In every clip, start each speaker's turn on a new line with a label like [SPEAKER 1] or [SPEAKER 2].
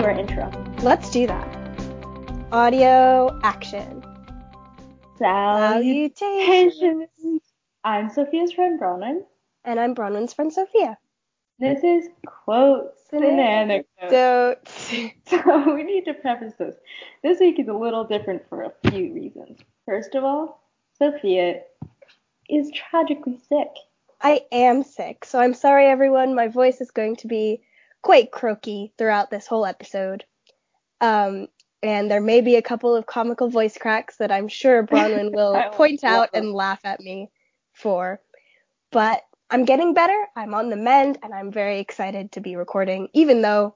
[SPEAKER 1] do our intro.
[SPEAKER 2] Let's do that. Audio action.
[SPEAKER 1] Salutations. I'm Sophia's friend Bronwyn.
[SPEAKER 2] And I'm Bronwyn's friend Sophia.
[SPEAKER 1] This is quotes and anecdotes.
[SPEAKER 2] So
[SPEAKER 1] we need to preface this. This week is a little different for a few reasons. First of all, Sophia is tragically sick.
[SPEAKER 2] I am sick, so I'm sorry everyone. My voice is going to be quite croaky throughout this whole episode. Um, and there may be a couple of comical voice cracks that I'm sure Bronwyn will point out
[SPEAKER 1] them.
[SPEAKER 2] and laugh at me for. But I'm getting better. I'm on the mend, and I'm very excited to be recording, even though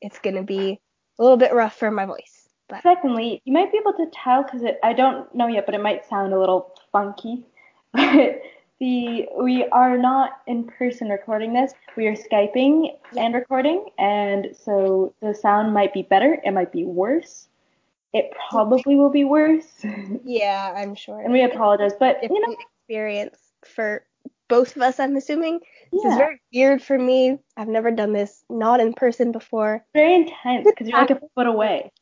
[SPEAKER 2] it's going to be a little bit rough for my voice. But
[SPEAKER 1] Secondly, you might be able to tell because I don't know yet, but it might sound a little funky. But the we are not in person recording this. We are skyping and recording, and so the sound might be better. It might be worse. It probably will be worse,
[SPEAKER 2] yeah, I'm sure.
[SPEAKER 1] And we apologize. But you
[SPEAKER 2] different
[SPEAKER 1] know,
[SPEAKER 2] experience for both of us, I'm assuming. This is very weird for me. I've never done this not in person before.
[SPEAKER 1] very intense because you're like a foot away.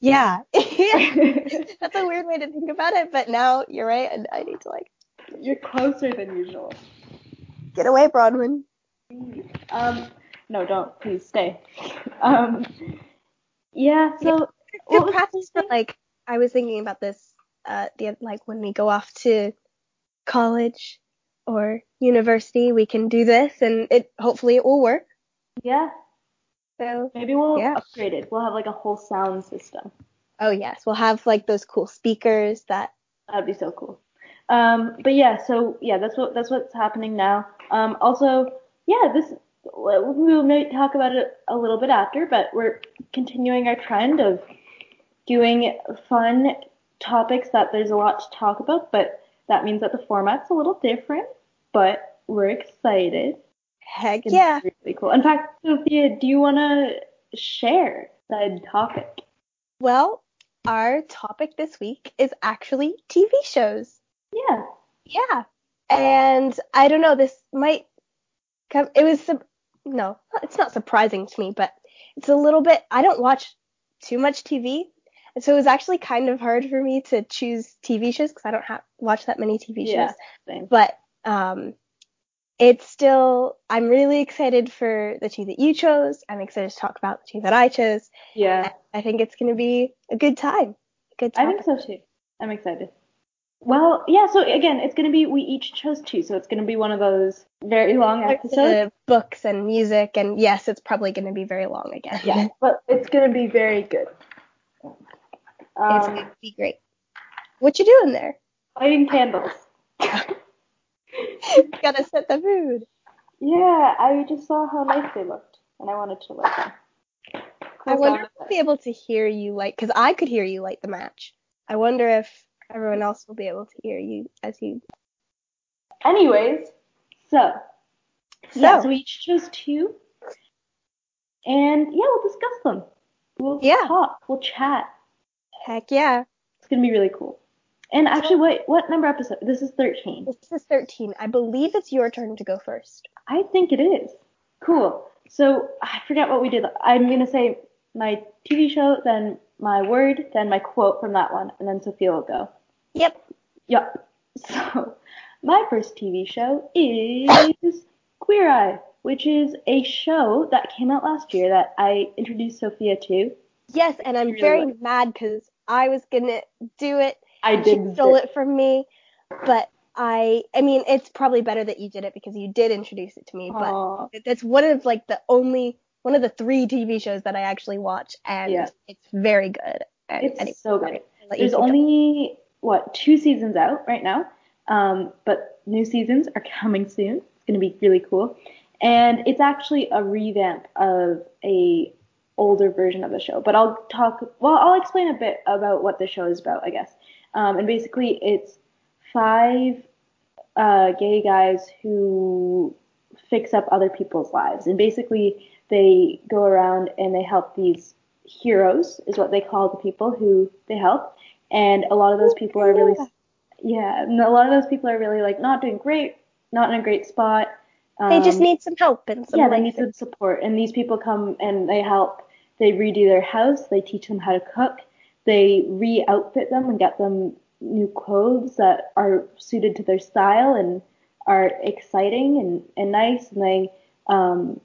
[SPEAKER 2] Yeah. That's a weird way to think about it, but now you're right, and I need to like
[SPEAKER 1] you're closer than usual.
[SPEAKER 2] get away, Bronwyn.
[SPEAKER 1] Um, no, don't. Please stay. Um, yeah. So what
[SPEAKER 2] Good
[SPEAKER 1] was
[SPEAKER 2] practice for like I was thinking about this uh the like when we go off to college or university, we can do this and it hopefully it will work.
[SPEAKER 1] Yeah.
[SPEAKER 2] So
[SPEAKER 1] Maybe we'll
[SPEAKER 2] Yeah.
[SPEAKER 1] upgrade it. We'll have like a whole sound system.
[SPEAKER 2] oh yes, we'll have like those cool speakers that
[SPEAKER 1] That'd be so cool. Um, but yeah, so yeah, that's what that's what's happening now. Um, also, yeah, this we may talk about it a little bit after, but we're continuing our trend of doing fun topics that there's a lot to talk about, but that means that the format's a little different. But we're excited.
[SPEAKER 2] heck
[SPEAKER 1] It's
[SPEAKER 2] yeah.
[SPEAKER 1] really cool. In fact, Sophia, do you want to share that topic?
[SPEAKER 2] Well, our topic this week is actually TV shows.
[SPEAKER 1] Yeah.
[SPEAKER 2] Yeah. And I don't know, this might come, it was, no, it's not surprising to me, but it's a little bit, I don't watch too much TV. And so it was actually kind of hard for me to choose TV shows because I don't have, watch that many TV
[SPEAKER 1] Yeah.
[SPEAKER 2] shows.
[SPEAKER 1] Same.
[SPEAKER 2] But, um, it's still, I'm really excited for the two that you chose. I'm excited to talk about the two that I chose.
[SPEAKER 1] Yeah.
[SPEAKER 2] I think it's going to be a good time. Good
[SPEAKER 1] I think so too. I'm excited. Well, yeah, so again, it's going to be, we each chose two, so it's going to be one of those very long episodes.
[SPEAKER 2] books and music, and yes, it's probably going to be very long again.
[SPEAKER 1] Yeah, but it's going to be very good.
[SPEAKER 2] it's
[SPEAKER 1] Um,
[SPEAKER 2] going to be great. What you doing there?
[SPEAKER 1] lighting candles.
[SPEAKER 2] Gotta set the mood.
[SPEAKER 1] Yeah, I just saw how nice they looked, and I wanted to light them.
[SPEAKER 2] I wonder if I'll be able to hear you light, because I could hear you light the match. I wonder if everyone else will be able to hear you as you.
[SPEAKER 1] Anyways, so,
[SPEAKER 2] So-
[SPEAKER 1] so we each chose two, and yeah, we'll discuss them. We'll
[SPEAKER 2] Yeah.
[SPEAKER 1] talk, we'll chat.
[SPEAKER 2] Heck yeah.
[SPEAKER 1] It's gonna be really cool. And actually, what what number episode? This is 13.
[SPEAKER 2] This is 13. I believe it's your turn to go first.
[SPEAKER 1] I think it is. Cool. So I forget what we did. I'm gonna say my TV show, then my word, then my quote from that one, and then Sophia will go.
[SPEAKER 2] Yep.
[SPEAKER 1] Yup. So my first TV show is Queer Eye, which is a show that came out last year that I introduced Sophia to.
[SPEAKER 2] Yes, and I'm
[SPEAKER 1] Really
[SPEAKER 2] very
[SPEAKER 1] like-
[SPEAKER 2] mad because I was gonna do it.
[SPEAKER 1] I
[SPEAKER 2] and she stole
[SPEAKER 1] this.
[SPEAKER 2] it from me, but I, I mean, it's probably better that you did it because you did introduce it to me. But
[SPEAKER 1] Aw.
[SPEAKER 2] that's one of like the only one of the three TV shows that I actually watch, and
[SPEAKER 1] Yeah.
[SPEAKER 2] it's very good. And
[SPEAKER 1] It's
[SPEAKER 2] anyway,
[SPEAKER 1] so good.
[SPEAKER 2] I'll let you
[SPEAKER 1] There's only what two seasons out right now, um, but new seasons are coming soon. It's gonna be really cool, and it's actually a revamp of a older version of the show. But I'll talk. Well, I'll explain a bit about what the show is about, I guess. Um, and basically, it's five uh, gay guys who fix up other people's lives, and basically they go around and they help these heroes, is what they call the people who they help, and a lot of those people are really, yeah, a lot of those people are really like not doing great, not in a great spot.
[SPEAKER 2] They just
[SPEAKER 1] Um,
[SPEAKER 2] need some help and some
[SPEAKER 1] yeah, they need some support, and these people come and they help They redo their house. They teach them how to cook. They re-outfit them and get them new clothes that are suited to their style and are exciting and, and nice. And they um,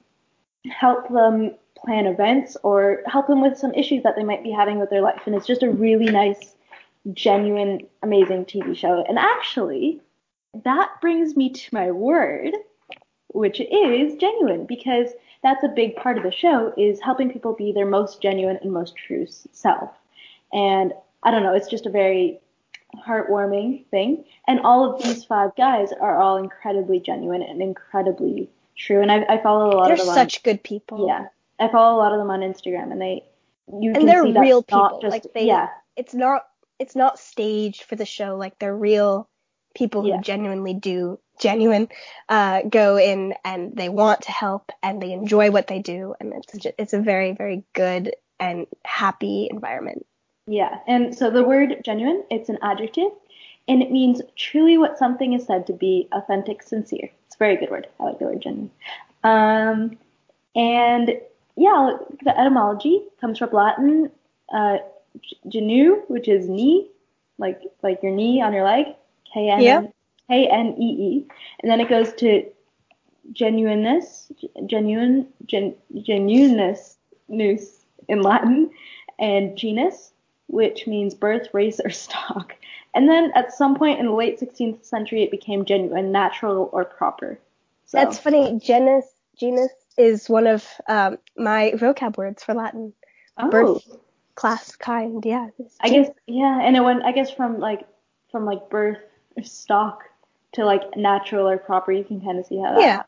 [SPEAKER 1] help them plan events or help them with some issues that they might be having with their life. And it's just a really nice, genuine, amazing TV show. And actually, that brings me to my word, which is genuine, because that's a big part of the show is helping people be their most genuine and most true self. And I don't know, it's just a very heartwarming thing. And all of these five guys are all incredibly genuine and incredibly true. And I, I follow a lot
[SPEAKER 2] they're
[SPEAKER 1] of them.
[SPEAKER 2] They're such
[SPEAKER 1] on,
[SPEAKER 2] good people.
[SPEAKER 1] Yeah, I follow a lot of them on Instagram, and they you
[SPEAKER 2] and they're real people.
[SPEAKER 1] Just,
[SPEAKER 2] like they,
[SPEAKER 1] yeah,
[SPEAKER 2] it's not it's not staged for the show. Like they're real people who
[SPEAKER 1] yeah.
[SPEAKER 2] genuinely do genuine uh, go in and they want to help and they enjoy what they do, and it's just, it's a very very good and happy environment.
[SPEAKER 1] Yeah, and so the word genuine, it's an adjective, and it means truly what something is said to be authentic, sincere. It's a very good word. I like the word genuine. Um, and yeah, the etymology comes from Latin uh, genu, which is knee, like like your knee on your leg, K N. K N E E, and then it goes to genuineness, genuine, gen, genuineness, noose in Latin, and genus, which means birth, race, or stock. And then at some point in the late 16th century, it became genuine, natural, or proper. So.
[SPEAKER 2] That's funny. Genus, genus is one of um, my vocab words for Latin.
[SPEAKER 1] Oh.
[SPEAKER 2] Birth, class, kind. Yeah.
[SPEAKER 1] I guess yeah, and it went. I guess from like from like birth or stock to like natural or proper, you can kind of see how that.
[SPEAKER 2] Yeah.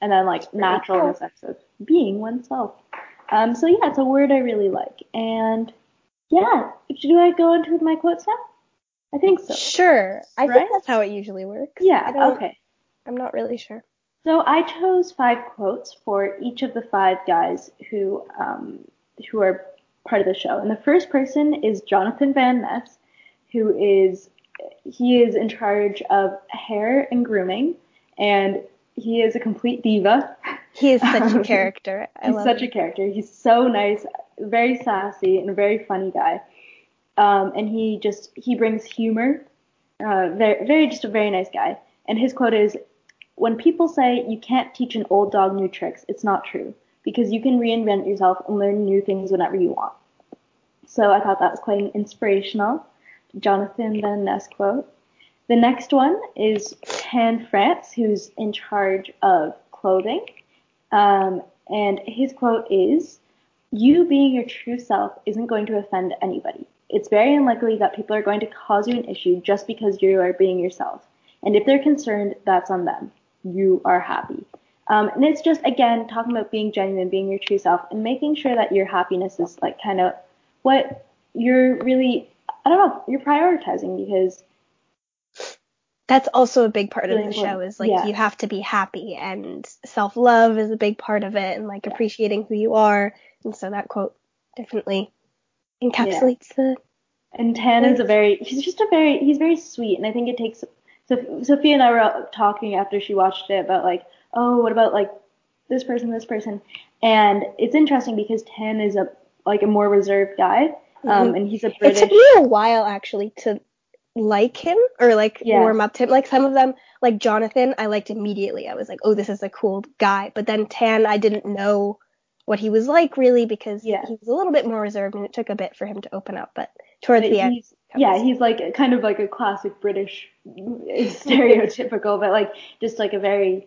[SPEAKER 1] And then like natural cool. in the sense of being oneself. Um. So yeah, it's a word I really like, and yeah. Do I go into my quotes now? I think so.
[SPEAKER 2] Sure. I
[SPEAKER 1] right?
[SPEAKER 2] think that's how it usually works.
[SPEAKER 1] Yeah. Okay.
[SPEAKER 2] I'm not really sure.
[SPEAKER 1] So I chose five quotes for each of the five guys who um, who are part of the show. And the first person is Jonathan Van Ness, who is he is in charge of hair and grooming, and he is a complete diva.
[SPEAKER 2] He is such a character. I
[SPEAKER 1] He's such
[SPEAKER 2] him.
[SPEAKER 1] a character. He's so nice, very sassy, and a very funny guy. Um, and he just he brings humor. Uh, very, very just a very nice guy. And his quote is, when people say you can't teach an old dog new tricks, it's not true because you can reinvent yourself and learn new things whenever you want. So I thought that was quite inspirational. Jonathan Van Ness quote. The next one is Tan France, who's in charge of clothing. Um, and his quote is, you being your true self isn't going to offend anybody. It's very unlikely that people are going to cause you an issue just because you are being yourself. And if they're concerned, that's on them you are happy. Um, and it's just again talking about being genuine, being your true self, and making sure that your happiness is like kind of what you're really I don't know you're prioritizing because
[SPEAKER 2] that's also a big part
[SPEAKER 1] really
[SPEAKER 2] of the
[SPEAKER 1] important.
[SPEAKER 2] show is like
[SPEAKER 1] yeah.
[SPEAKER 2] you have to be happy and self love is a big part of it and like
[SPEAKER 1] Yeah.
[SPEAKER 2] appreciating who you are and so that quote definitely encapsulates the
[SPEAKER 1] and Tan is a very he's just a very he's very sweet, and I think it takes. So Sophia and I were talking after she watched it about like oh what about like this person this person, and it's interesting because Tan is a like a more reserved guy, um,
[SPEAKER 2] Mhm.
[SPEAKER 1] and he's a British.
[SPEAKER 2] It took me a while actually to like him or like
[SPEAKER 1] Yeah.
[SPEAKER 2] warm up to him. Like some of them, like Jonathan, I liked immediately. I was like, oh, this is a cool guy. But then Tan, I didn't know what he was like really because
[SPEAKER 1] Yeah.
[SPEAKER 2] he was a little bit more reserved and it took a bit for him to open up. But towards the end,
[SPEAKER 1] he's, yeah, he's like a- kind of like a classic British stereotypical, but like just like a very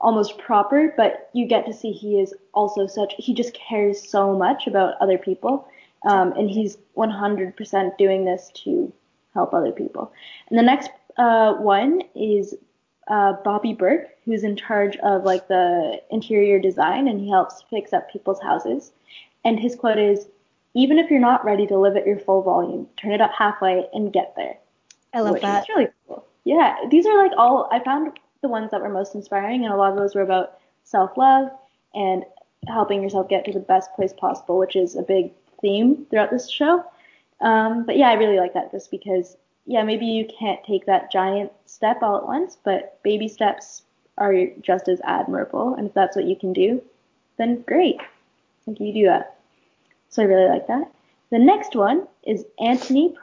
[SPEAKER 1] almost proper. But you get to see he is also such. He just cares so much about other people, um, and he's 100% doing this to help other people. And the next uh, one is uh, Bobby Berk, who's in charge of like the interior design, and he helps fix up people's houses. And his quote is, "Even if you're not ready to live at your full volume, turn it up halfway and get there."
[SPEAKER 2] I love
[SPEAKER 1] which
[SPEAKER 2] that.
[SPEAKER 1] is really cool. Yeah, these are like all I found the ones that were most inspiring, and a lot of those were about self-love and helping yourself get to the best place possible, which is a big theme throughout this show. Um, but yeah, I really like that just because yeah, maybe you can't take that giant step all at once, but baby steps are just as admirable. And if that's what you can do, then great. I think you do that. So I really like that. The next one is Antoni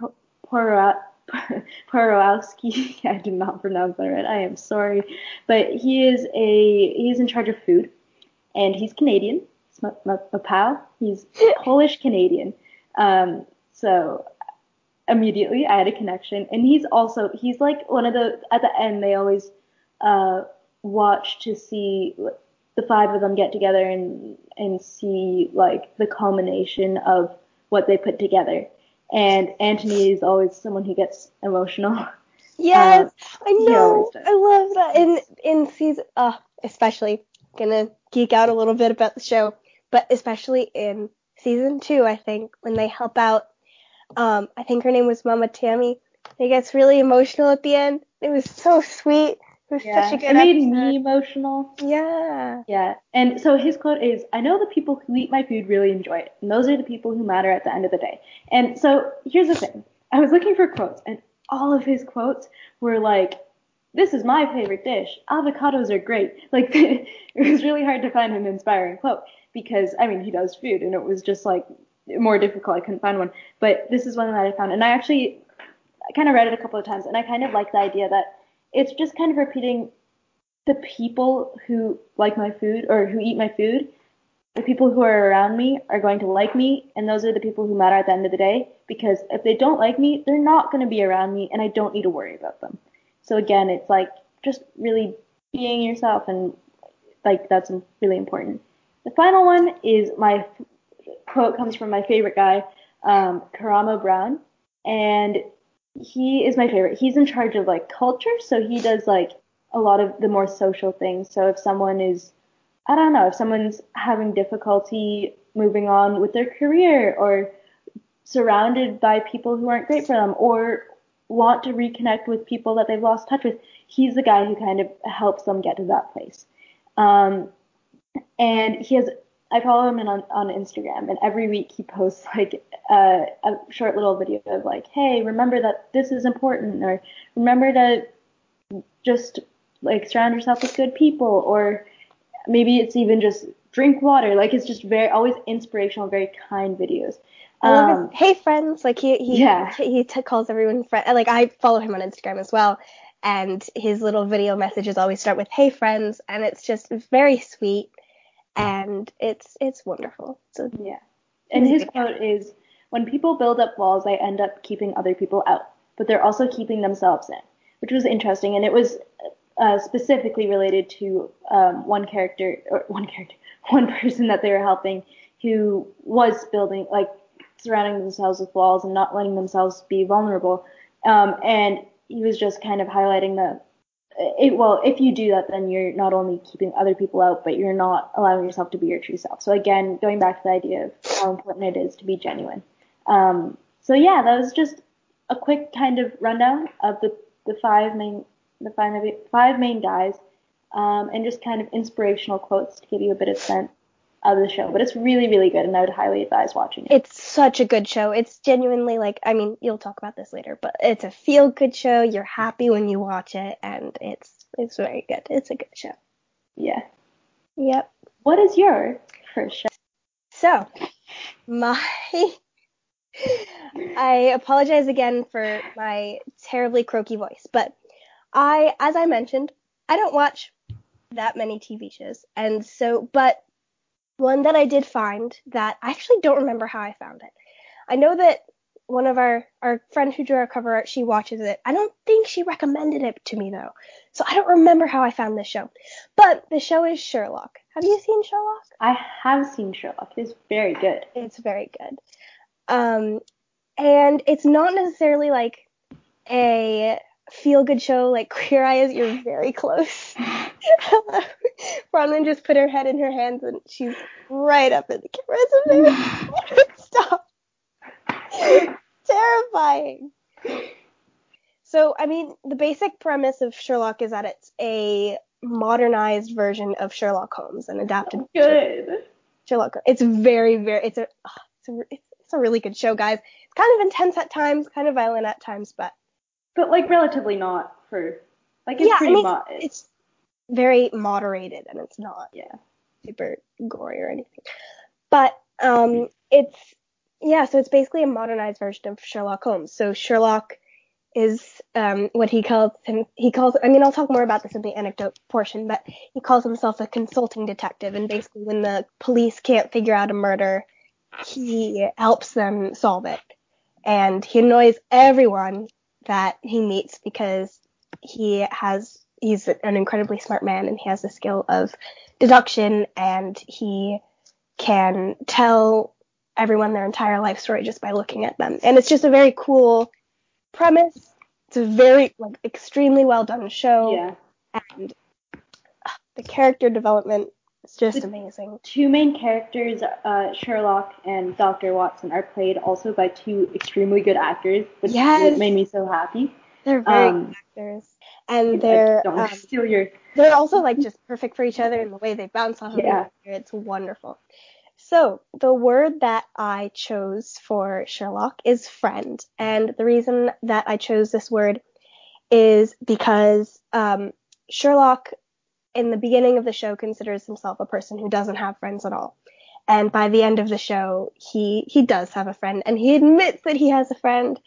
[SPEAKER 1] Porowski. I did not pronounce that right. I am sorry, but he is a he's in charge of food, and he's Canadian. It's my, my, my pal. He's Polish Canadian. Um, so immediately I had a connection, and he's also he's like one of the at the end they always uh, watch to see the five of them get together and and see like the culmination of what they put together. And Antoni is always someone who gets emotional.
[SPEAKER 2] Yes, um, I know. I love that. In in season, uh, especially gonna geek out a little bit about the show, but especially in season two, I think when they help out, um, I think her name was Mama Tammy. It gets really emotional at the end. It was so sweet. It
[SPEAKER 1] yeah,
[SPEAKER 2] such a good
[SPEAKER 1] it made
[SPEAKER 2] episode.
[SPEAKER 1] me emotional.
[SPEAKER 2] Yeah.
[SPEAKER 1] Yeah. And so his quote is, I know the people who eat my food really enjoy it, and those are the people who matter at the end of the day. And so here's the thing. I was looking for quotes, and all of his quotes were like, this is my favorite dish. Avocados are great. Like, it was really hard to find an inspiring quote because, I mean, he does food, and it was just like more difficult. I couldn't find one. But this is one that I found. And I actually I kind of read it a couple of times, and I kind of like the idea that it's just kind of repeating the people who like my food or who eat my food, the people who are around me are going to like me, and those are the people who matter at the end of the day. Because if they don't like me, they're not going to be around me, and I don't need to worry about them. So again, it's like just really being yourself, and like that's really important. The final one is my quote comes from my favorite guy, um, Karamo Brown, and he is my favorite. He's in charge of like culture, so he does like a lot of the more social things. So if someone is, I don't know, if someone's having difficulty moving on with their career or surrounded by people who aren't great for them or want to reconnect with people that they've lost touch with, he's the guy who kind of helps them get to that place. Um, and he has I follow him on, on Instagram, and every week he posts like uh, a short little video of like, hey, remember that this is important, or remember to just like surround yourself with good people, or maybe it's even just drink water. Like it's just very always inspirational, very kind videos.
[SPEAKER 2] Um, his, hey friends, like he he yeah. he t- calls everyone friend. Like I follow him on Instagram as well, and his little video messages always start with hey friends, and it's just very sweet and it's it's wonderful. So
[SPEAKER 1] yeah. And his quote is, "When people build up walls, they end up keeping other people out, but they're also keeping themselves in," which was interesting, and it was uh, specifically related to um, one character or one character, one person that they were helping who was building like surrounding themselves with walls and not letting themselves be vulnerable. Um, and he was just kind of highlighting the it, well, if you do that, then you're not only keeping other people out, but you're not allowing yourself to be your true self. So again, going back to the idea of how important it is to be genuine. Um, so yeah, that was just a quick kind of rundown of the, the five main the five, five main guys, um, and just kind of inspirational quotes to give you a bit of sense of the show. But it's really, really good, and I would highly advise watching it.
[SPEAKER 2] It's such a good show. It's genuinely like, I mean, you'll talk about this later, but it's a feel good show. You're happy when you watch it, and it's it's very good. It's a good show.
[SPEAKER 1] Yeah.
[SPEAKER 2] Yep.
[SPEAKER 1] What is your first show?
[SPEAKER 2] So, my I apologize again for my terribly croaky voice, but I, as I mentioned, I don't watch that many TV shows, and so, but one that I did find that I actually don't remember how I found it. I know that one of our our friend who drew our cover art, she watches it. I don't think she recommended it to me though, so I don't remember how I found this show. But the show is Sherlock. Have you seen Sherlock?
[SPEAKER 1] I have seen Sherlock. It's very good.
[SPEAKER 2] It's very good. Um, and it's not necessarily like a feel good show like Queer Eye is. You're very close. Bronwyn just put her head in her hands and she's right up in the camera. Stop. Terrifying. So, I mean, the basic premise of Sherlock is that it's a modernized version of Sherlock Holmes, an adapted.
[SPEAKER 1] Oh, good.
[SPEAKER 2] Sherlock. It's very, very. It's a. It's a. It's a really good show, guys. It's kind of intense at times, kind of violent at times, but.
[SPEAKER 1] But like relatively not for. Like it's yeah, pretty. Mo-
[SPEAKER 2] it's very moderated, and it's not.
[SPEAKER 1] Yeah.
[SPEAKER 2] Super gory or anything, but um, it's yeah, so it's basically a modernized version of Sherlock Holmes. So Sherlock is um, what he calls him. He calls. I mean, I'll talk more about this in the anecdote portion, but he calls himself a consulting detective. And basically, when the police can't figure out a murder, he helps them solve it. And he annoys everyone that he meets because he has he's an incredibly smart man and he has the skill of deduction and he can tell everyone their entire life story just by looking at them. And it's just a very cool premise. It's a very like extremely well done show.
[SPEAKER 1] Yeah.
[SPEAKER 2] And uh, the character development is just
[SPEAKER 1] The-
[SPEAKER 2] amazing.
[SPEAKER 1] Two main characters, uh, Sherlock and Dr. Watson, are played also by two extremely good actors, which
[SPEAKER 2] Yes.
[SPEAKER 1] made me so happy.
[SPEAKER 2] They're very
[SPEAKER 1] Um,
[SPEAKER 2] good actors. And they're
[SPEAKER 1] don't
[SPEAKER 2] um,
[SPEAKER 1] steal your.
[SPEAKER 2] they're also like just perfect for each other in the way they bounce off of each other. It's wonderful. So the word that I chose for Sherlock is friend, and the reason that I chose this word is because um, Sherlock, in the beginning of the show, considers himself a person who doesn't have friends at all. And by the end of the show, he he does have a friend, and he admits that he has a friend,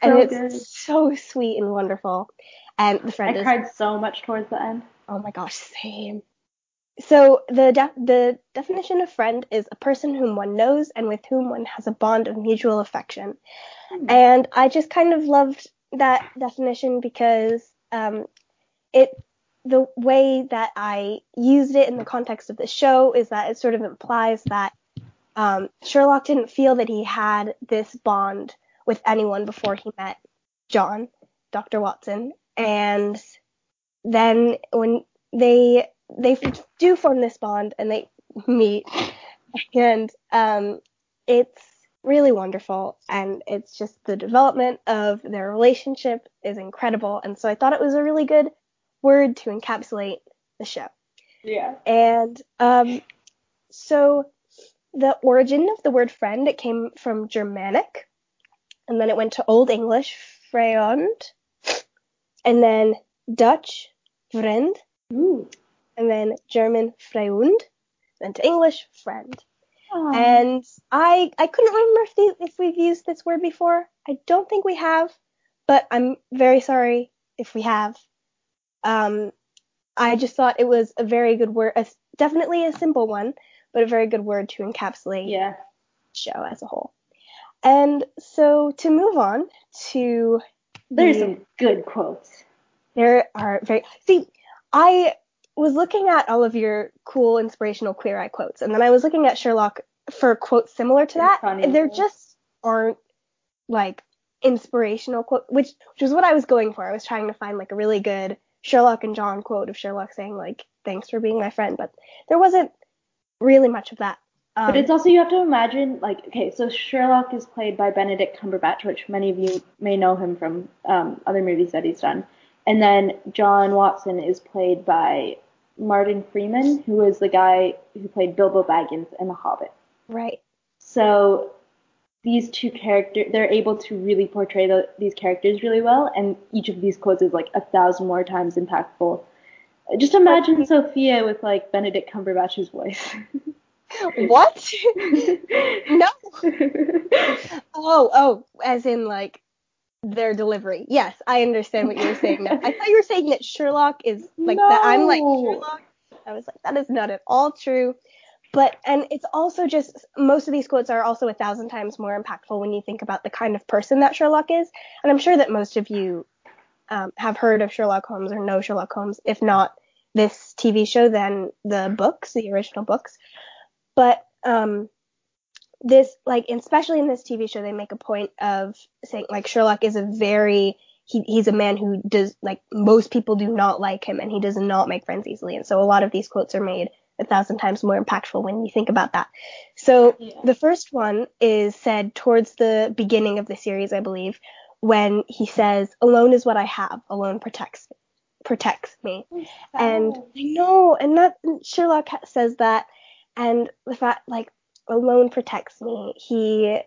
[SPEAKER 2] and it's
[SPEAKER 1] good.
[SPEAKER 2] so sweet and wonderful. And the friend
[SPEAKER 1] I
[SPEAKER 2] is
[SPEAKER 1] cried so much towards the end.
[SPEAKER 2] Oh my gosh, same. So the de- the definition of friend is a person whom one knows and with whom one has a bond of mutual affection.
[SPEAKER 1] Hmm.
[SPEAKER 2] And I just kind of loved that definition because um, it the way that I used it in the context of the show is that it sort of implies that um, Sherlock didn't feel that he had this bond with anyone before he met John, Dr. Watson, and then when they they do form this bond and they meet and um it's really wonderful and it's just the development of their relationship is incredible and so I thought it was a really good word to encapsulate the show.
[SPEAKER 1] Yeah.
[SPEAKER 2] And um so the origin of the word friend it came from Germanic and then it went to Old English Freund and then Dutch Vriend
[SPEAKER 1] Ooh.
[SPEAKER 2] and then German Freund, then to English friend.
[SPEAKER 1] Aw.
[SPEAKER 2] And I I couldn't remember if if we've used this word before. I don't think we have, but I'm very sorry if we have. Um, I just thought it was a very good word, a, definitely a simple one, but a very good word to encapsulate
[SPEAKER 1] yeah.
[SPEAKER 2] the show as a whole. And so to move on to
[SPEAKER 1] There's
[SPEAKER 2] the-
[SPEAKER 1] some good quotes.
[SPEAKER 2] There are very see. I was looking at all of your cool inspirational Queer Eye quotes, and then I was looking at Sherlock for quotes similar to that. and There just aren't like inspirational quote, which which was what I was going for. I was trying to find like a really good Sherlock and John quote of Sherlock saying like "Thanks for being my friend," but there wasn't really much of that. Um,
[SPEAKER 1] But it's also you have to imagine like okay, so Sherlock is played by Benedict Cumberbatch, which many of you may know him from um, other movies that he's done, and then John Watson is played by Martin Freeman, who is the guy who played Bilbo Baggins in The Hobbit.
[SPEAKER 2] right.
[SPEAKER 1] So these two characters, they're able to really portray the, these characters really well, and each of these quotes is like a thousand more times impactful. Just imagine Sophia with like Benedict Cumberbatch's voice.
[SPEAKER 2] What? no. Oh, oh, as in like their delivery. Yes, I understand what you were saying now. I thought you were saying that Sherlock is like that I'm like Sherlock. I was like, that is not at all true. But and it's also just most of these quotes are also a thousand times more impactful when you think about the kind of person that Sherlock is. And I'm sure that most of you um, have heard of Sherlock Holmes or know Sherlock Holmes. If not this TV show, then the books, the original books. But um, this like especially in this TV show they make a point of saying like Sherlock is a very he, he's a man who does like most people do not like him and he does not make friends easily and so a lot of these quotes are made a thousand times more impactful when you think about that. So
[SPEAKER 1] Yeah.
[SPEAKER 2] the first one is said towards the beginning of the series I believe when he says alone is what I have alone protects protects me and I know, and that Sherlock says that, and the fact like alone protects me. He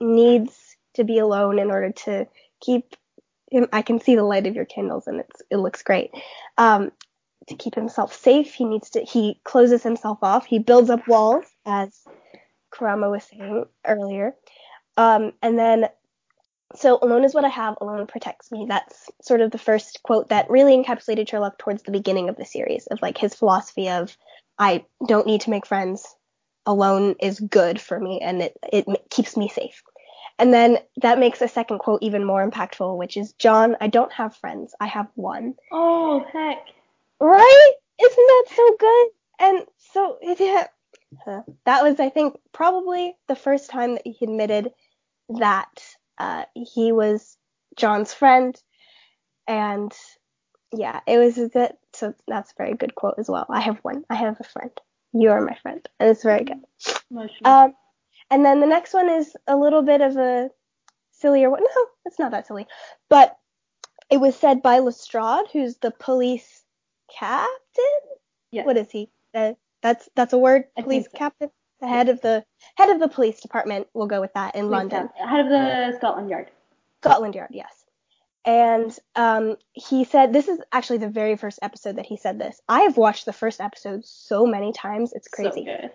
[SPEAKER 2] needs to be alone in order to keep him. I can see the light of your candles, and it's it looks great. Um, to keep himself safe, he needs to. He closes himself off. He builds up walls, as Karamo was saying earlier. Um, and then, so alone is what I have, alone protects me. That's sort of the first quote that really encapsulated Sherlock towards the beginning of the series of like his philosophy of I don't need to make friends. Alone is good for me and it, it keeps me safe. And then that makes a second quote even more impactful, which is John, I don't have friends. I have one.
[SPEAKER 1] Oh, heck.
[SPEAKER 2] Right? Isn't that so good? And so, yeah, that was, I think, probably the first time that he admitted that uh, he was John's friend. And yeah, it was a bit, so that's a very good quote as well. I have one. I have a friend. You are my friend. And it's very good. Um, and then the next one is a little bit of a sillier one. No, it's not that silly. But it was said by Lestrade, who's the police captain.
[SPEAKER 1] Yes.
[SPEAKER 2] What is he? Uh, that's that's a word.
[SPEAKER 1] I
[SPEAKER 2] Police
[SPEAKER 1] so.
[SPEAKER 2] captain. The head of the head of the police department. We'll go with that in London.
[SPEAKER 1] Head of the Scotland Yard.
[SPEAKER 2] Scotland Yard, yes. And um, he said this is actually the very first episode that he said this. I have watched the first episode so many times, it's crazy.
[SPEAKER 1] So good.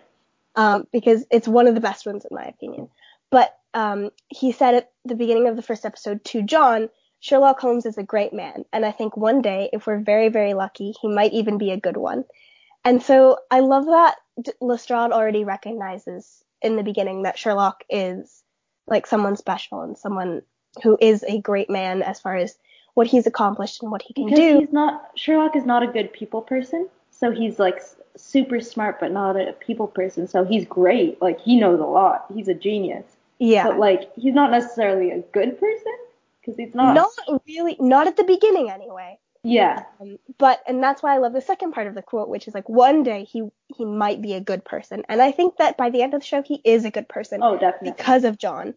[SPEAKER 2] um, because it's one of the best ones in my opinion. But um, he said at the beginning of the first episode to John, Sherlock Holmes is a great man, and I think one day, if we're very, very lucky, he might even be a good one. And so I love that Lestrade already recognizes in the beginning that Sherlock is like someone special and someone who is a great man as far as what he's accomplished and what he can
[SPEAKER 1] Because
[SPEAKER 2] do.
[SPEAKER 1] he's not Sherlock is not a good people person, so he's like super smart but not a people person. So he's great. Like he knows a lot. He's a genius.
[SPEAKER 2] Yeah.
[SPEAKER 1] But like he's not necessarily a good person because he's not.
[SPEAKER 2] not really, not at the beginning anyway.
[SPEAKER 1] Yeah.
[SPEAKER 2] Um, but and that's why I love the second part of the quote, which is like one day he he might be a good person, and I think that by the end of the show he is a good person
[SPEAKER 1] Oh, definitely.
[SPEAKER 2] because of John,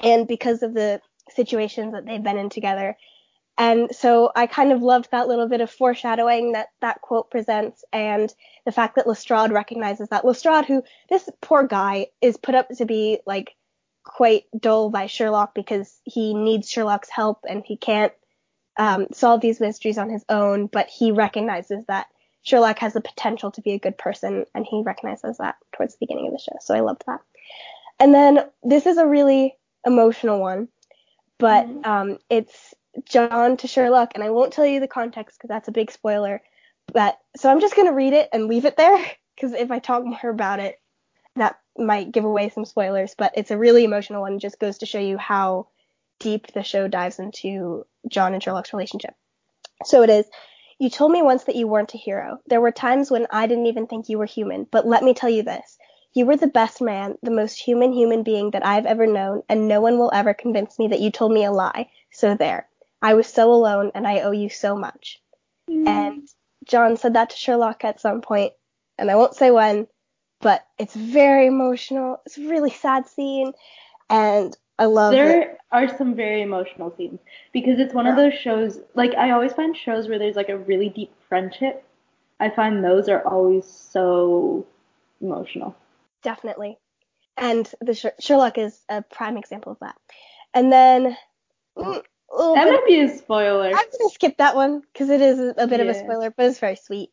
[SPEAKER 2] and because of the situations that they've been in together. And so I kind of loved that little bit of foreshadowing that that quote presents, and the fact that Lestrade recognizes that Lestrade, who this poor guy is put up to be like quite dull by Sherlock because he needs Sherlock's help and he can't um, solve these mysteries on his own, but he recognizes that Sherlock has the potential to be a good person, and he recognizes that towards the beginning of the show. So I loved that. And then this is a really emotional one, but
[SPEAKER 1] Mhm.
[SPEAKER 2] um, it's John to Sherlock, and I won't tell you the context because that's a big spoiler. But so I'm just gonna read it and leave it there because if I talk more about it, that might give away some spoilers. But it's a really emotional one. Just goes to show you how deep the show dives into John and Sherlock's relationship. So it is. You told me once that you weren't a hero. There were times when I didn't even think you were human, but let me tell you this. You were the best man, the most human human being that I've ever known, and no one will ever convince me that you told me a lie. So there. I was so alone, and I owe you so much. Mm. And John said that to Sherlock at some point, and I won't say when, but it's very emotional. It's a really sad scene, and I love it.
[SPEAKER 1] there are some very emotional scenes because it's one of those shows like I always find shows where there's like a really deep friendship. I find those are always so emotional.
[SPEAKER 2] Definitely. And the Sher- Sherlock is a prime example of that. And then mm,
[SPEAKER 1] That might be a spoiler.
[SPEAKER 2] I'm gonna skip that one because it is a bit of a spoiler, but it's very sweet.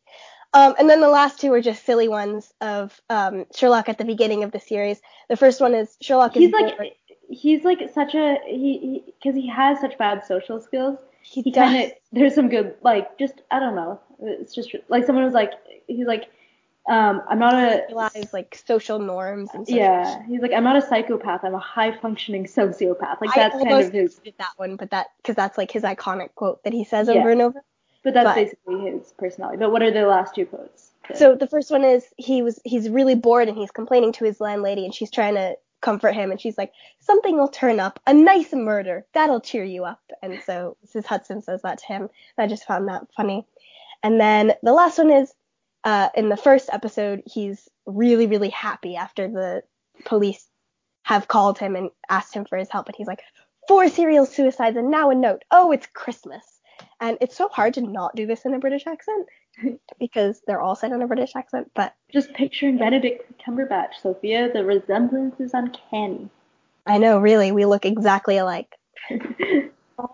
[SPEAKER 2] Um, and then the last two are just silly ones of um, Sherlock at the beginning of the series. The first one is Sherlock
[SPEAKER 1] He's
[SPEAKER 2] is bored.
[SPEAKER 1] like he's like such a he because he, has such bad social skills.
[SPEAKER 2] he,
[SPEAKER 1] He kind of there's some good like just I don't know. It's just like someone was like he's like um I'm not a
[SPEAKER 2] realize like social norms and social
[SPEAKER 1] yeah he's like I'm not a psychopath. I'm a high functioning sociopath. Like
[SPEAKER 2] I
[SPEAKER 1] that's kind of his.
[SPEAKER 2] did that one, but that because that's like his iconic quote that he says
[SPEAKER 1] Yeah.
[SPEAKER 2] over and over.
[SPEAKER 1] But that's
[SPEAKER 2] but-
[SPEAKER 1] basically his personality. But what are the last two quotes?
[SPEAKER 2] So the first one is he was he's really bored and he's complaining to his landlady and she's trying to comfort him and she's like something will turn up. A nice murder. That'll cheer you up. And so Mrs. Hudson says that to him. And I just found that funny. And then the last one is uh, in the first episode he's really really happy after the police have called him and asked him for his help. And he's like four serial suicides and now a note. Oh it's Christmas and it's so hard to not do this in a British accent because they're all said in a British accent. But
[SPEAKER 1] just picturing Benedict Cumberbatch, Sophia. The resemblance is uncanny.
[SPEAKER 2] I know, really, we look exactly alike.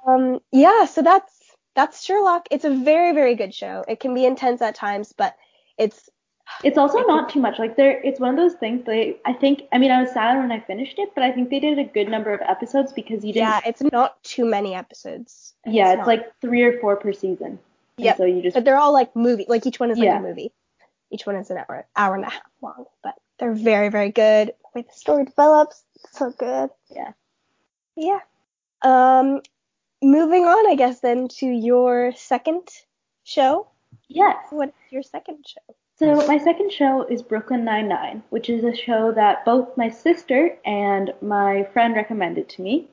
[SPEAKER 2] Um, yeah, so that's that's Sherlock. It's a very very good show. It can be intense at times, but it's
[SPEAKER 1] It's also not too much. Like there, it's one of those things. They, I think. I mean, I was sad when I finished it, but I think they did a good number of episodes because you didn't.
[SPEAKER 2] Yeah, it's not too many episodes.
[SPEAKER 1] Yeah, it's, it's like three or four per season.
[SPEAKER 2] Yeah. So you just. But they're all like movie. Like each one is like yeah. a movie. Each one is an hour, hour and a half long. But they're very, very good. The way the story develops, so good.
[SPEAKER 1] Yeah.
[SPEAKER 2] Yeah. Um, moving on, I guess then to your second show.
[SPEAKER 1] Yes.
[SPEAKER 2] What's your second show?
[SPEAKER 1] So my second show is Brooklyn Nine-Nine, which is a show that both my sister and my friend recommended to me.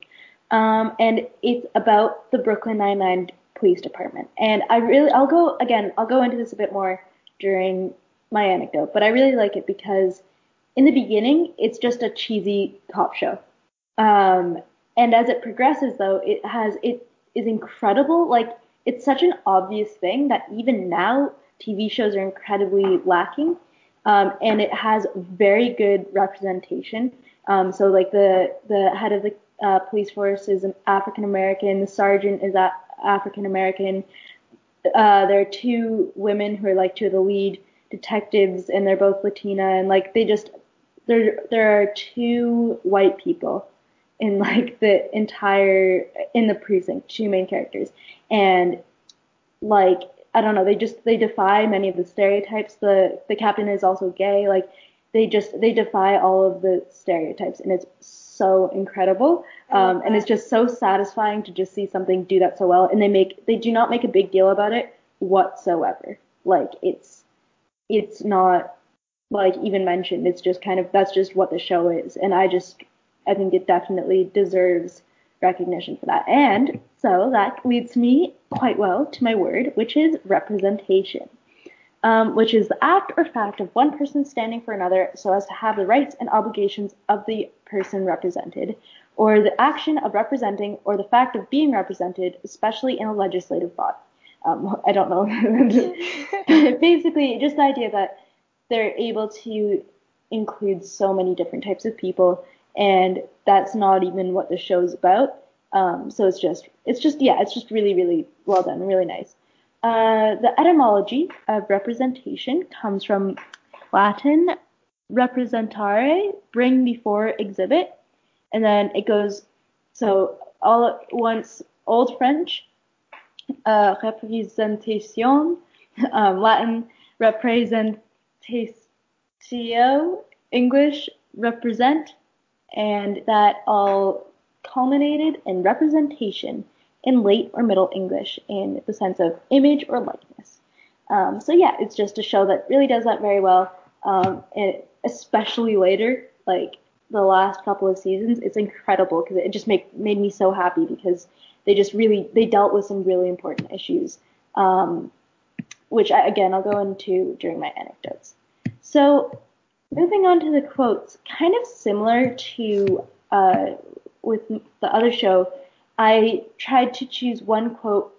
[SPEAKER 1] Um, and it's about the Brooklyn Nine-Nine police department. And I really, I'll go, again, I'll go into this a bit more during my anecdote, but I really like it because in the beginning, it's just a cheesy cop show. Um, and as it progresses, though, it has, it is incredible. Like, it's such an obvious thing that even now, TV shows are incredibly lacking. Um, and it has very good representation. Um, so like the the head of the uh, police force is an African American, the sergeant is African American. Uh, there are two women who are like two of the lead detectives, and they're both Latina, and like they just there there are two white people in like the entire in the precinct, two main characters, and like I don't know, they just they defy many of the stereotypes. The the captain is also gay. Like they just they defy all of the stereotypes, and it's so incredible. Um, and it's just so satisfying to just see something do that so well. And they make they do not make a big deal about it whatsoever. Like it's it's not like even mentioned. It's just kind of that's just what the show is. And I just I think it definitely deserves recognition for that. And so that leads me quite well to my word, which is representation, um, which is the act or fact of one person standing for another so as to have the rights and obligations of the person represented, or the action of representing or the fact of being represented, especially in a legislative body. Um, I don't know. Basically, just the idea that they're able to include so many different types of people, and that's not even what the show's about. Um, so it's just, it's just, yeah, it's just really, really well done, really nice. Uh, the etymology of representation comes from Latin representare, bring before, exhibit, and then it goes, so all at once, Old French, uh, representation, um, Latin representatio, English represent, and that all culminated in representation in late or middle English in the sense of image or likeness. Um, so yeah, it's just a show that really does that very well, um, and especially later, like the last couple of seasons, it's incredible because it just make, made me so happy because they just really they dealt with some really important issues, um, which I, again I'll go into during my anecdotes. So moving on to the quotes, kind of similar to uh, with the other show, I tried to choose one quote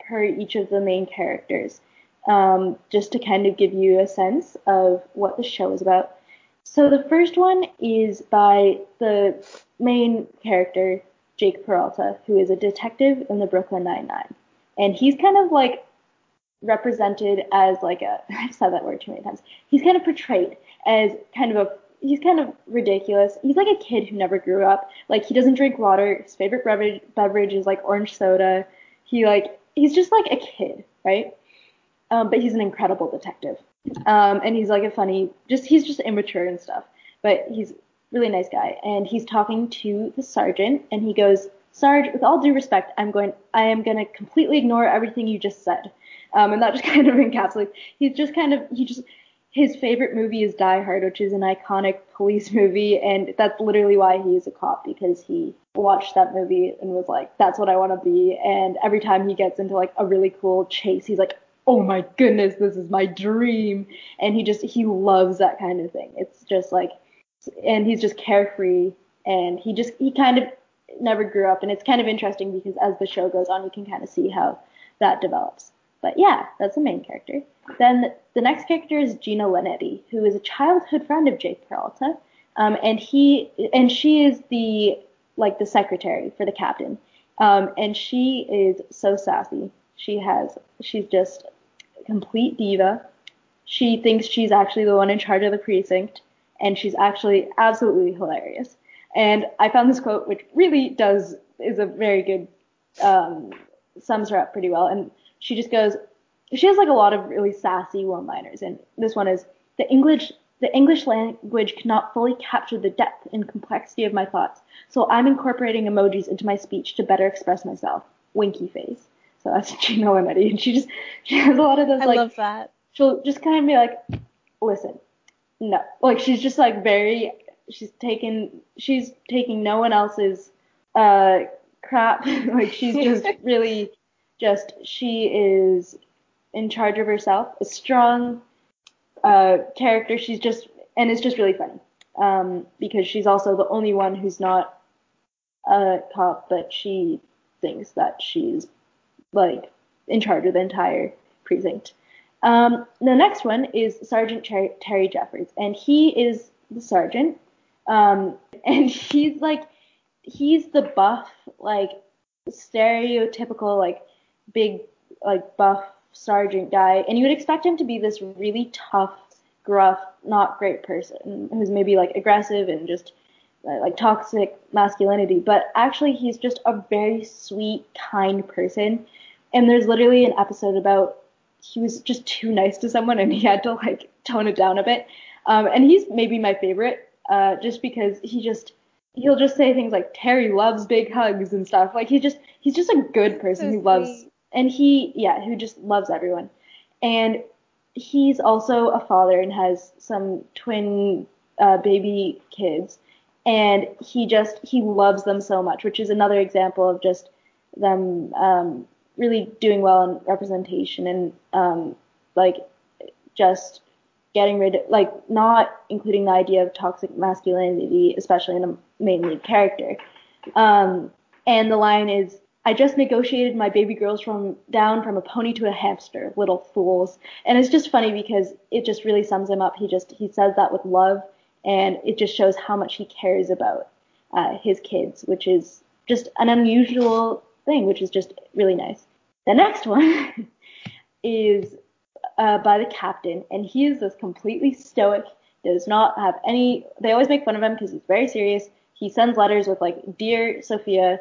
[SPEAKER 1] per each of the main characters, um, just to kind of give you a sense of what the show is about. So the first one is by the main character, Jake Peralta, who is a detective in the Brooklyn Nine-Nine. And he's kind of like represented as like a, I've said that word too many times. He's kind of portrayed as kind of a he's kind of ridiculous. He's like a kid who never grew up. Like he doesn't drink water. His favorite beverage, beverage is like orange soda. He like he's just like a kid, right? Um, but he's an incredible detective. Um, and he's like a funny, just he's just immature and stuff. But he's really nice guy. And he's talking to the sergeant, and he goes, Sarge, with all due respect, I'm going, I am going to completely ignore everything you just said. Um, and that just kind of encapsulates. He's just kind of, he just his favorite movie is Die Hard, which is an iconic police movie, and that's literally why he is a cop because he watched that movie and was like, "That's what I want to be." And every time he gets into like a really cool chase, he's like, "Oh my goodness, this is my dream!" And he just he loves that kind of thing. It's just like, and he's just carefree, and he just he kind of never grew up, and it's kind of interesting because as the show goes on, you can kind of see how that develops. But yeah, that's the main character. Then the next character is Gina Linetti, who is a childhood friend of Jake Peralta, um, and he and she is the like the secretary for the captain, um, and she is so sassy. She has she's just a complete diva. she thinks she's actually the one in charge of the precinct, and she's actually absolutely hilarious. And I found this quote, which really does is a very good um, sums her up pretty well. And she just goes, she has like a lot of really sassy one-liners, and this one is the English the English language cannot fully capture the depth and complexity of my thoughts, so I'm incorporating emojis into my speech to better express myself. Winky face. So that's Gina Linetti, and she just she has a lot of those
[SPEAKER 2] I
[SPEAKER 1] like.
[SPEAKER 2] love that.
[SPEAKER 1] She'll just kind of be like, listen, no, like she's just like very. She's taking she's taking no one else's uh crap. like she's just really just she is in charge of herself, a strong uh, character. She's just and it's just really funny um, because she's also the only one who's not a cop, but she thinks that she's like in charge of the entire precinct. Um, the next one is Sergeant Terry, Terry Jeffords, and he is the sergeant, um, and he's like he's the buff, like stereotypical, like big, like buff sergeant guy, and you would expect him to be this really tough, gruff, not great person who's maybe like aggressive and just uh, like toxic masculinity, but actually he's just a very sweet, kind person. And there's literally an episode about he was just too nice to someone and he had to like tone it down a bit. Um, and he's maybe my favorite, uh, just because he just he'll just say things like Terry loves big hugs and stuff. Like he just he's just a good person
[SPEAKER 2] So
[SPEAKER 1] who loves. And he yeah who just loves everyone. And he's also a father and has some twin uh, baby kids. And he just he loves them so much which is another example of just them um, really doing well in representation and um, like just getting rid of like not including the idea of toxic masculinity especially in a main lead character. Um, and the line is, I just negotiated my baby girls from down from a pony to a hamster, little fools. And it's just funny because it just really sums him up. He just he says that with love, and it just shows how much he cares about uh, his kids, which is just an unusual thing, which is just really nice. The next one is uh, by the captain, and he is this completely stoic, does not have any. They always make fun of him because he's very serious. He sends letters with like, "Dear Sophia,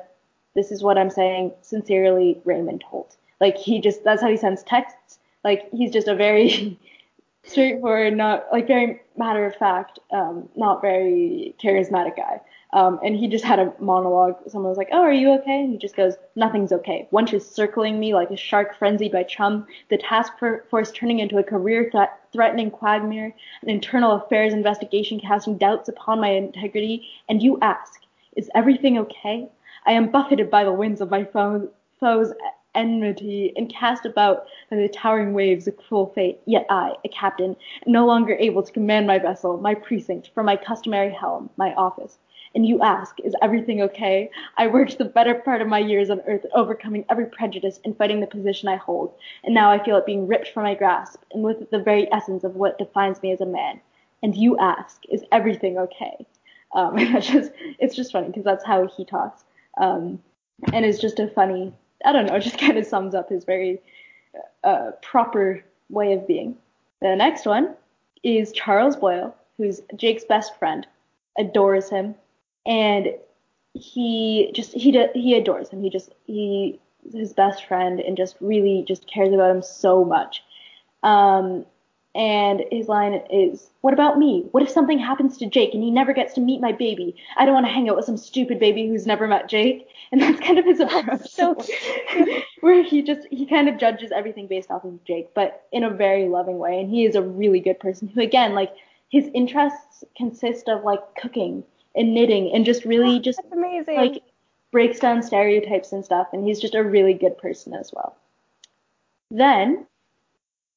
[SPEAKER 1] this is what I'm saying. Sincerely, Raymond Holt." Like he just that's how he sends texts. Like he's just a very straightforward, not like very matter of fact, um, not very charismatic guy. Um, and he just had a monologue. Someone was like, "Oh, are you okay?" And he just goes, "Nothing's okay. Wuntch is circling me like a shark frenzied by chum. The task for- force turning into a career threat- threatening quagmire. An internal affairs investigation casting doubts upon my integrity. And you ask, is everything okay? I am buffeted by the winds of my foes." Enmity and cast about by the towering waves of cruel fate. Yet I, a captain, no longer able to command my vessel, my precinct, from my customary helm, my office and you ask, is everything okay? I worked the better part of my years on earth overcoming every prejudice and fighting the position I hold, and now I feel it being ripped from my grasp, and with it the very essence of what defines me as a man. And you ask, is everything okay? Um, that's just, it's just funny because that's how he talks. Um, and it's just a funny, I don't know, it just kind of sums up his very uh, proper way of being. The next one is Charles Boyle, who's Jake's best friend, adores him, and he just he he adores him. He just he his best friend and just really just cares about him so much. Um, and his line is, "What about me? What if something happens to Jake and he never gets to meet my baby? I don't want to hang out with some stupid baby who's never met Jake." And that's kind of his approach.
[SPEAKER 2] so
[SPEAKER 1] where he just he kind of judges everything based off of Jake, but in a very loving way. And he is a really good person who, again, like his interests consist of like cooking and knitting and just really just
[SPEAKER 2] amazing.
[SPEAKER 1] like breaks down stereotypes and stuff. And he's just a really good person as well. Then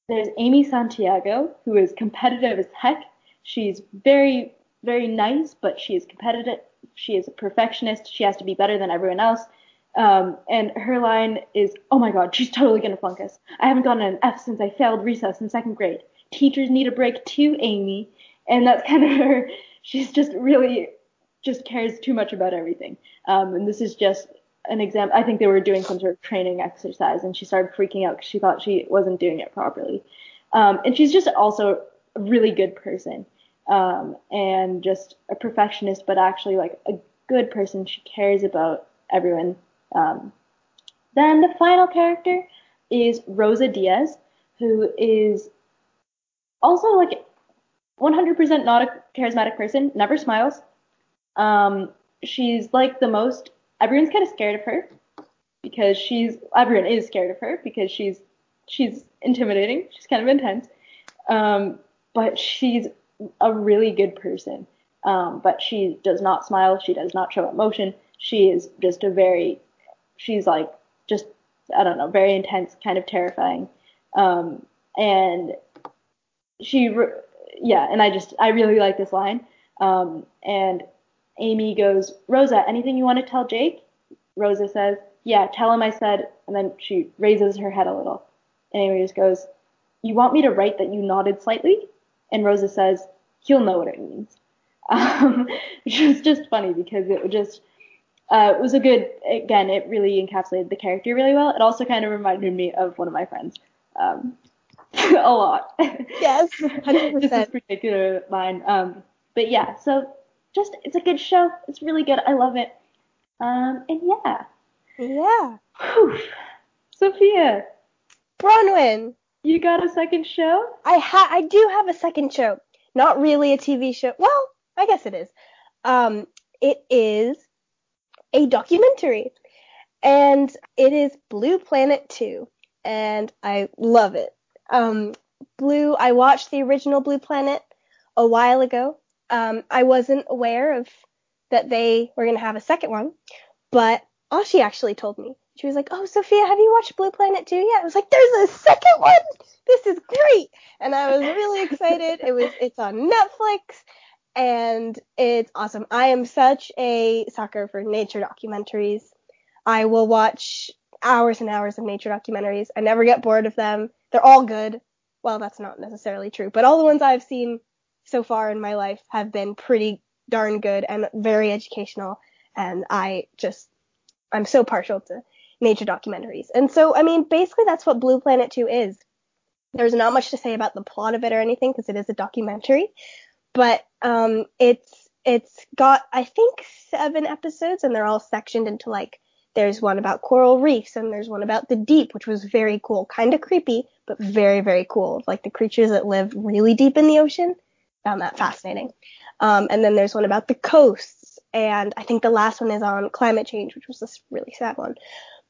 [SPEAKER 1] there's Amy Santiago, who is competitive as heck. She's very, very nice, but she is competitive. She is a perfectionist. She has to be better than everyone else. Um, and her line is, "Oh my God, she's totally gonna flunk us. I haven't gotten an F since I failed recess in second grade. Teachers need a break too, Amy." And that's kind of her. She's just really just cares too much about everything. Um, and this is just an example. I think they were doing some sort of training exercise, and she started freaking out because she thought she wasn't doing it properly. Um, and she's just also a really good person um, and just a perfectionist, but actually like a good person. She cares about everyone. Um, then the final character is Rosa Diaz, who is also like 100% not a charismatic person, never smiles. Um, she's like the most, everyone's kind of scared of her because she's, everyone is scared of her because she's, she's intimidating. She's kind of intense. Um, but she's a really good person. Um, but she does not smile. She does not show emotion. She is just a very, she's like just, I don't know, very intense, kind of terrifying. Um, and she, yeah, and I just, I really like this line. Um, and Amy goes, Rosa, anything you want to tell Jake? Rosa says, yeah, tell him I said, and then she raises her head a little. And Amy just goes, you want me to write that you nodded slightly? And Rosa says, he'll know what it means. Um, which was just funny because it just uh, it was a good again it really encapsulated the character really well. It also kind of reminded me of one of my friends um, a lot.
[SPEAKER 2] Yes, 100%.
[SPEAKER 1] just this particular line. Um, but yeah, so just it's a good show. It's really good. I love it. Um, and yeah.
[SPEAKER 2] Yeah.
[SPEAKER 1] Whew. Sophia.
[SPEAKER 2] Bronwyn.
[SPEAKER 1] You got a second show?
[SPEAKER 2] I ha I do have a second show. Not really a TV show. Well, I guess it is. Um, it is a documentary, and it is Blue Planet 2, and I love it. Um, Blue, I watched the original Blue Planet a while ago. Um, I wasn't aware of that they were gonna have a second one, but Ashi actually told me. She was like, "Oh, Sophia, have you watched Blue Planet 2 yet?" I was like, "There's a second one. This is great!" And I was really excited. It was it's on Netflix and it's awesome. I am such a sucker for nature documentaries. I will watch hours and hours of nature documentaries. I never get bored of them. They're all good. Well, that's not necessarily true, but all the ones I've seen so far in my life have been pretty darn good and very educational. And I just, I'm so partial to nature documentaries. And so, I mean, basically that's what Blue Planet 2 is. There's not much to say about the plot of it or anything because it is a documentary, but um, it's it's got I think seven episodes and they're all sectioned into like there's one about coral reefs and there's one about the deep, which was very cool, kind of creepy, but very very cool. Like the creatures that live really deep in the ocean. Found that fascinating. Um, and then there's one about the coasts, and I think the last one is on climate change, which was this really sad one.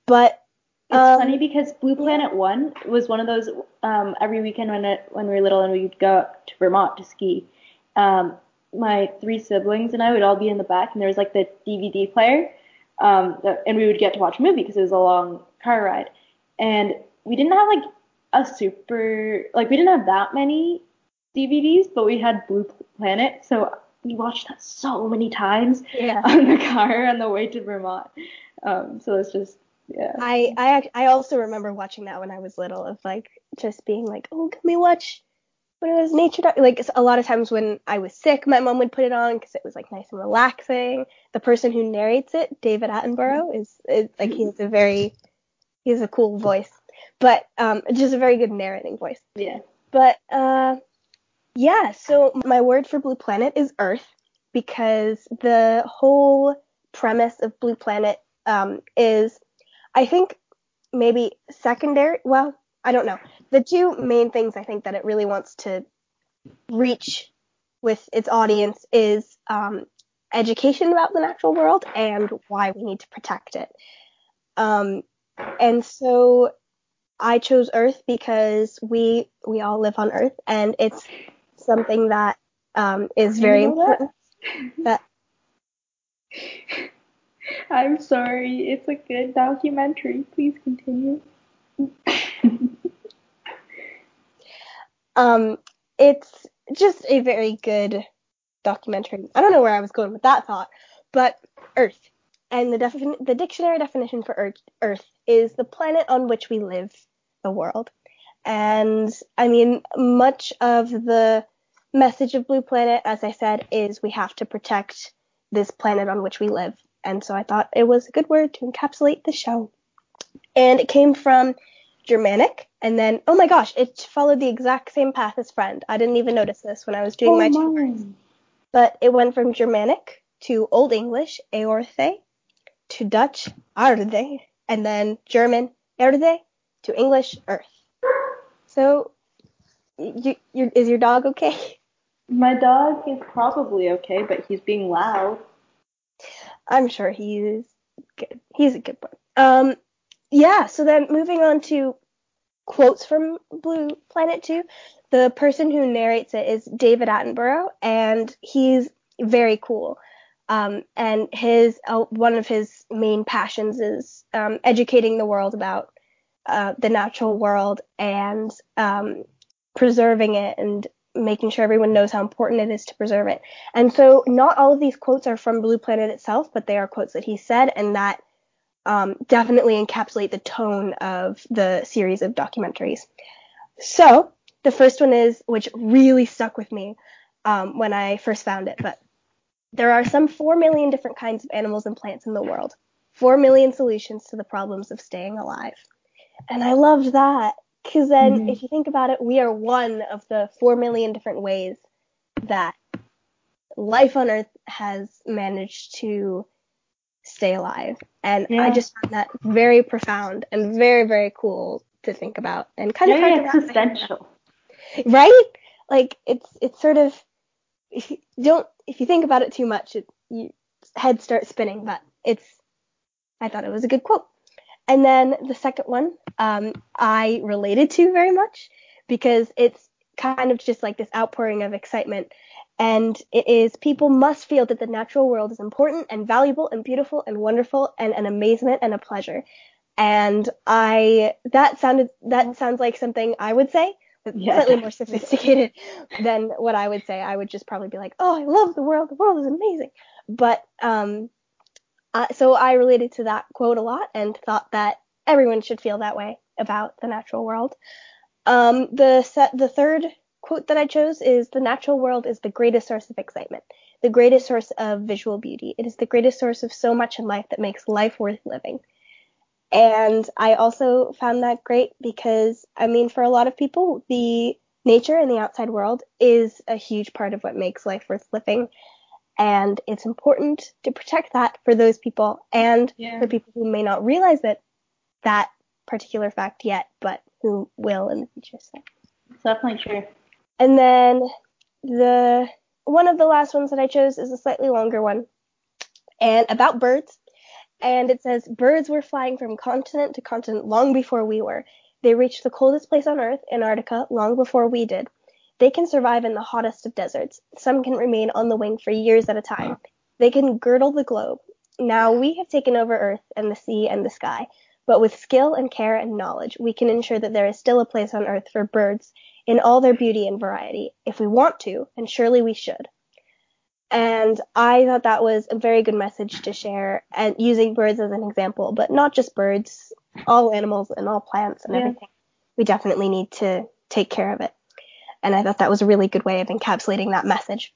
[SPEAKER 2] But
[SPEAKER 1] it's um, funny because Blue Planet One was one of those um, every weekend when it, when we were little and we'd go up to Vermont to ski. Um, my three siblings and I would all be in the back, and there was like the DVD player, um, that, and we would get to watch a movie because it was a long car ride. And we didn't have like a super like we didn't have that many DVDs, but we had Blue Planet, so we watched that so many times
[SPEAKER 2] yeah.
[SPEAKER 1] on the car on the way to Vermont. Um, so it's just yeah.
[SPEAKER 2] I I I also remember watching that when I was little, of like just being like, oh, can we watch one of those nature doc-? like a lot of times when I was sick, my mom would put it on because it was like nice and relaxing. The person who narrates it, David Attenborough, is, is like he has a very he has a cool voice, but um, just a very good narrating voice.
[SPEAKER 1] Yeah.
[SPEAKER 2] But uh, yeah. So my word for Blue Planet is Earth because the whole premise of Blue Planet um, is I think maybe secondary. Well, I don't know. The two main things I think that it really wants to reach with its audience is um, education about the natural world and why we need to protect it. Um, and so I chose Earth because we we all live on Earth, and it's something that um, is very important. That?
[SPEAKER 1] that I'm sorry. It's a good documentary. Please continue.
[SPEAKER 2] um, it's just a very good documentary. I don't know where I was going with that thought, but Earth. And the defin- the dictionary definition for Earth, Earth is the planet on which we live, the world. And I mean, much of the message of Blue Planet, as I said, is we have to protect this planet on which we live and so I thought it was a good word to encapsulate the show. And it came from Germanic, and then oh my gosh, it followed the exact same path as Friend. I didn't even notice this when I was doing
[SPEAKER 1] oh
[SPEAKER 2] my
[SPEAKER 1] my.
[SPEAKER 2] But it went from Germanic to Old English, Eorthe, to Dutch, Arde, and then German, Erde, to English, Earth. So, you, is your dog okay?
[SPEAKER 1] My dog is probably okay, but he's being loud.
[SPEAKER 2] I'm sure he's good. He's a good boy. Um, yeah. So then moving on to quotes from Blue Planet 2. The person who narrates it is David Attenborough, and he's very cool. Um, and his uh, one of his main passions is um, educating the world about uh, the natural world and um, preserving it and making sure everyone knows how important it is to preserve it. And so not all of these quotes are from Blue Planet itself, but they are quotes that he said and that um, definitely encapsulate the tone of the series of documentaries. So the first one is, which really stuck with me um, when I first found it, but there are some 4 million different kinds of animals and plants in the world. 4 million solutions to the problems of staying alive. And I loved that because then,
[SPEAKER 1] Mhm.
[SPEAKER 2] if you think about it, we are one of the four million different ways that life on Earth has managed to stay alive. And I just found that very profound and very, very cool to think about and kind of
[SPEAKER 1] Very
[SPEAKER 2] hard to wrap my head around.
[SPEAKER 1] existential.
[SPEAKER 2] right? Like it's it's sort of if you don't if you think about it too much, it, you head starts spinning. But it's I thought it was a good quote. And then the second one, um, I related to very much because it's kind of just like this outpouring of excitement. And it is people must feel that the natural world is important and valuable and beautiful and wonderful and an amazement and a pleasure. And I that sounded that sounds like something I would say, but
[SPEAKER 1] Yeah.
[SPEAKER 2] slightly more sophisticated than what I would say. I would just probably be like, "Oh, I love the world. The world is amazing." But um, uh, so I related to that quote a lot and thought that everyone should feel that way about the natural world. Um, the set, the third quote that I chose is the natural world is the greatest source of excitement, the greatest source of visual beauty. It is the greatest source of so much in life that makes life worth living. And I also found that great because, I mean, for a lot of people, the nature and the outside world is a huge part of what makes life worth living. And it's important to protect that for those people and
[SPEAKER 1] Yeah.
[SPEAKER 2] for people who may not realize that that particular fact yet, but who will in the future. So.
[SPEAKER 1] It's definitely true.
[SPEAKER 2] And then the one of the last ones that I chose is a slightly longer one and about birds. And it says birds were flying from continent to continent long before we were. They reached the coldest place on earth, Antarctica, long before we did. They can survive in the hottest of deserts. Some can remain on the wing for years at a time. They can girdle the globe. Now we have taken over earth and the sea and the sky. But with skill and care and knowledge, we can ensure that there is still a place on earth for birds in all their beauty and variety, if we want to, and surely we should. And I thought that was a very good message to share, and using birds as an example, but not just birds, all animals and all plants and
[SPEAKER 1] Yeah.
[SPEAKER 2] everything. We definitely need to take care of it. And I thought that was a really good way of encapsulating that message.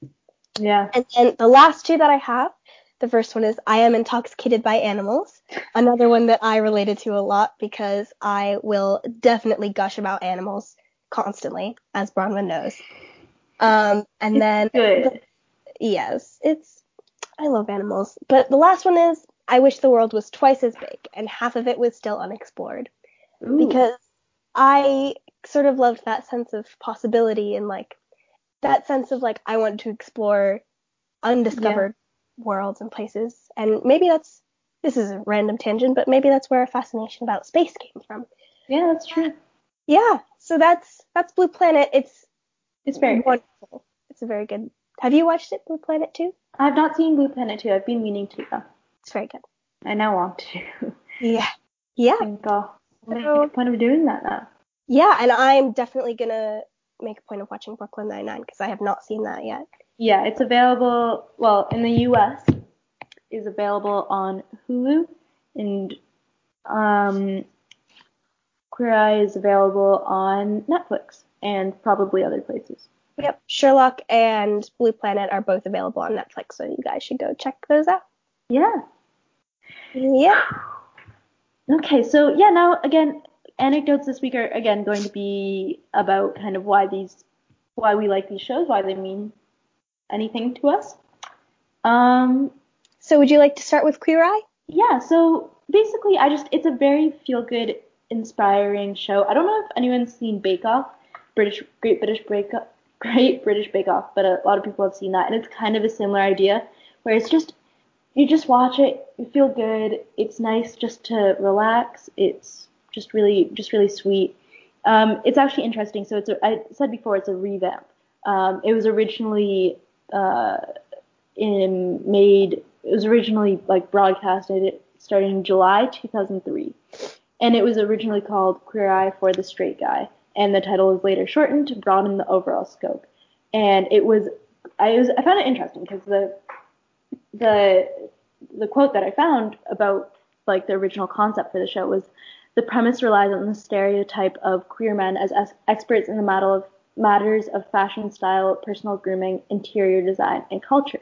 [SPEAKER 1] Yeah.
[SPEAKER 2] And then the last two that I have, the first one is I am intoxicated by animals. Another one that I related to a lot because I will definitely gush about animals constantly, as Bronwyn knows. Um, and then
[SPEAKER 1] Good.
[SPEAKER 2] yes, it's I love animals. But the last one is I wish the world was twice as big and half of it was still unexplored
[SPEAKER 1] Ooh.
[SPEAKER 2] because I sort of loved that sense of possibility and like that sense of like I want to explore undiscovered worlds and places. And maybe that's this is a random tangent, but maybe that's where our fascination about space came from.
[SPEAKER 1] yeah, that's true.
[SPEAKER 2] Yeah, so that's that's Blue Planet. It's
[SPEAKER 1] It's very good.
[SPEAKER 2] wonderful. It's a very good. Have you watched it, Blue Planet 2?
[SPEAKER 1] I've not seen Blue Planet 2. I've been meaning to though.
[SPEAKER 2] It's very good.
[SPEAKER 1] I now want to.
[SPEAKER 2] Yeah. Yeah.
[SPEAKER 1] I think I'll make
[SPEAKER 2] So-
[SPEAKER 1] a point of doing that now.
[SPEAKER 2] Yeah, and I'm definitely gonna make a point of watching Brooklyn Nine-Nine because I have not seen that yet.
[SPEAKER 1] Yeah, it's available. Well, in the U.S., is available on Hulu, and um, Queer Eye is available on Netflix and probably other places.
[SPEAKER 2] Yep. Sherlock and Blue Planet are both available on Netflix, so you guys should go check those out.
[SPEAKER 1] Yeah.
[SPEAKER 2] Yeah.
[SPEAKER 1] Okay, so yeah, now again, anecdotes this week are again going to be about kind of why these, why we like these shows, why they mean anything to us. Um,
[SPEAKER 2] So would you like to start with Queer Eye?
[SPEAKER 1] yeah, so basically, I just it's a very feel good, inspiring show. I don't know if anyone's seen Bake Off, British Great British Bake Off, Great British Bake Off, but a lot of people have seen that, and it's kind of a similar idea where it's just you just watch it, you feel good. It's nice just to relax. It's just really just really sweet. Um, it's actually interesting. So it's a, I said before it's a revamp. Um, it was originally uh, in made it was originally like broadcasted starting in July 2003 and it was originally called Queer Eye for the Straight Guy and the title was later shortened to broaden the overall scope and it was I was I found it interesting because the the the quote that I found about like the original concept for the show was the premise relies on the stereotype of queer men as es- experts in the matter of matters of fashion style, personal grooming, interior design, and culture.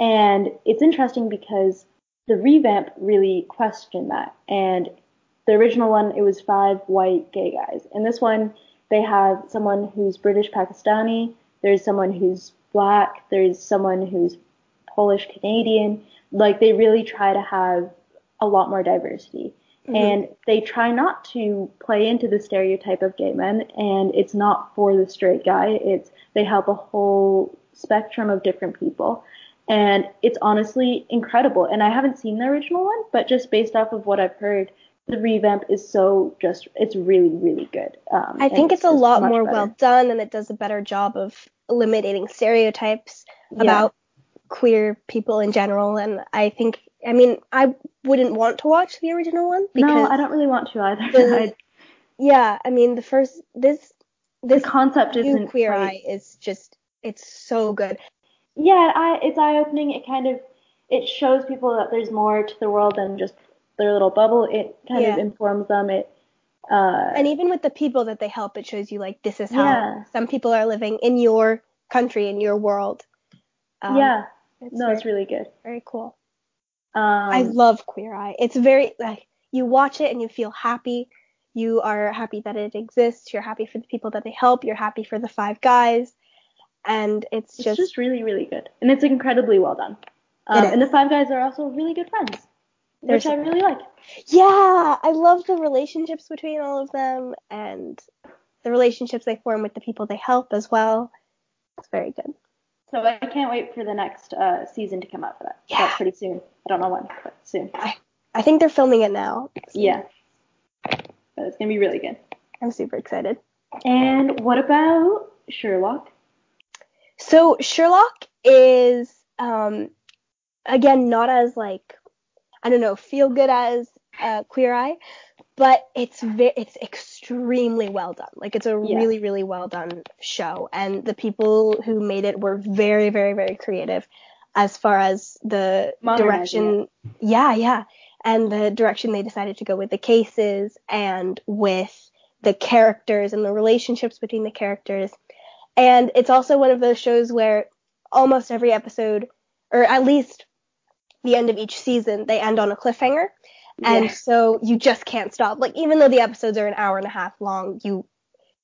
[SPEAKER 1] And it's interesting because the revamp really questioned that. And the original one, it was five white gay guys. In this one, they have someone who's British Pakistani, there's someone who's black, there's someone who's Polish Canadian. Like they really try to have a lot more diversity. And they try not to play into the stereotype of gay men, and it's not for the straight guy. It's they help a whole spectrum of different people, and it's honestly incredible. And I haven't seen the original one, but just based off of what I've heard, the revamp is so just it's really really good. Um,
[SPEAKER 2] I think it's a lot more
[SPEAKER 1] better.
[SPEAKER 2] well done and it does a better job of eliminating stereotypes
[SPEAKER 1] Yeah.
[SPEAKER 2] about queer people in general. And I think, I mean, I wouldn't want to watch the original one because,
[SPEAKER 1] No, I don't really want to either.
[SPEAKER 2] the- yeah, I mean, the first, this,
[SPEAKER 1] the
[SPEAKER 2] this
[SPEAKER 1] concept isn't
[SPEAKER 2] Queer
[SPEAKER 1] quite-
[SPEAKER 2] Eye is just, it's so good.
[SPEAKER 1] yeah, I, it's eye opening. It kind of it shows people that there's more to the world than just their little bubble. It kind of informs them. It uh,
[SPEAKER 2] And even with the people that they help, it shows you like, this is how
[SPEAKER 1] Yeah.
[SPEAKER 2] some people are living in your country, in your world. Um,
[SPEAKER 1] yeah,
[SPEAKER 2] It's
[SPEAKER 1] no,
[SPEAKER 2] very,
[SPEAKER 1] it's really good.
[SPEAKER 2] very cool.
[SPEAKER 1] Um,
[SPEAKER 2] I love Queer Eye. It's very like you watch it and you feel happy. You are happy that it exists. You're happy for the people that they help. You're happy for the five guys, and it's
[SPEAKER 1] it's
[SPEAKER 2] just,
[SPEAKER 1] just, really really good, and it's incredibly well done. Um, and the five guys are also really good friends, which I really like.
[SPEAKER 2] yeah. I love the relationships between all of them and the relationships they form with the people they help as well. It's very good.
[SPEAKER 1] So I can't wait for the next uh, season to come out for that.
[SPEAKER 2] Yeah.
[SPEAKER 1] That's pretty soon. I don't know when, but soon.
[SPEAKER 2] I think they're filming it now.
[SPEAKER 1] Yeah. But it's gonna be really good.
[SPEAKER 2] I'm super excited.
[SPEAKER 1] And what about Sherlock?
[SPEAKER 2] So Sherlock is um again not as like I don't know feel good as uh, Queer Eye, but it's ve- it's extremely well done. Like it's a
[SPEAKER 1] Yeah.
[SPEAKER 2] really really well done show, and the people who made it were very very very creative as far as the
[SPEAKER 1] Modernizing
[SPEAKER 2] direction. Yeah, yeah, and the direction they decided to go with the cases and with the characters and the relationships between the characters. And it's also one of those shows where almost every episode, or at least the end of each season, they end on a cliffhanger. And
[SPEAKER 1] Yeah.
[SPEAKER 2] so you just can't stop. Like, even though the episodes are an hour and a half long, you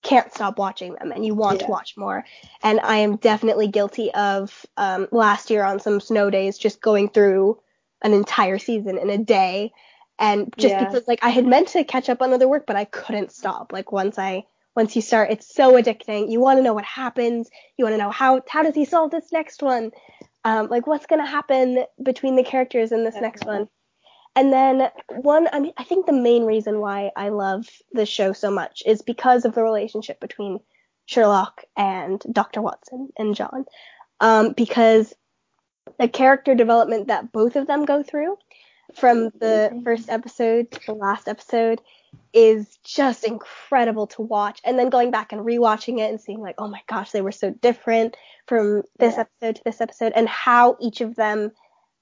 [SPEAKER 2] can't stop watching them and you want to watch more. And I am definitely guilty of um, last year on some snow days just going through an entire season in a day. And just
[SPEAKER 1] Yeah.
[SPEAKER 2] because like I had meant to catch up on other work, but I couldn't stop. Like once I once you start, it's so addicting. You want to know what happens. You want to know how how does he solve this next one? Um, like what's gonna happen between the characters in this next one? And then one, I mean, I think the main reason why I love this show so much is because of the relationship between Sherlock and Dr. Watson and John. Um, because the character development that both of them go through from the first episode to the last episode is just incredible to watch. And then going back and rewatching it and seeing like, oh my gosh, they were so different from this
[SPEAKER 1] Yeah.
[SPEAKER 2] episode to this episode and how each of them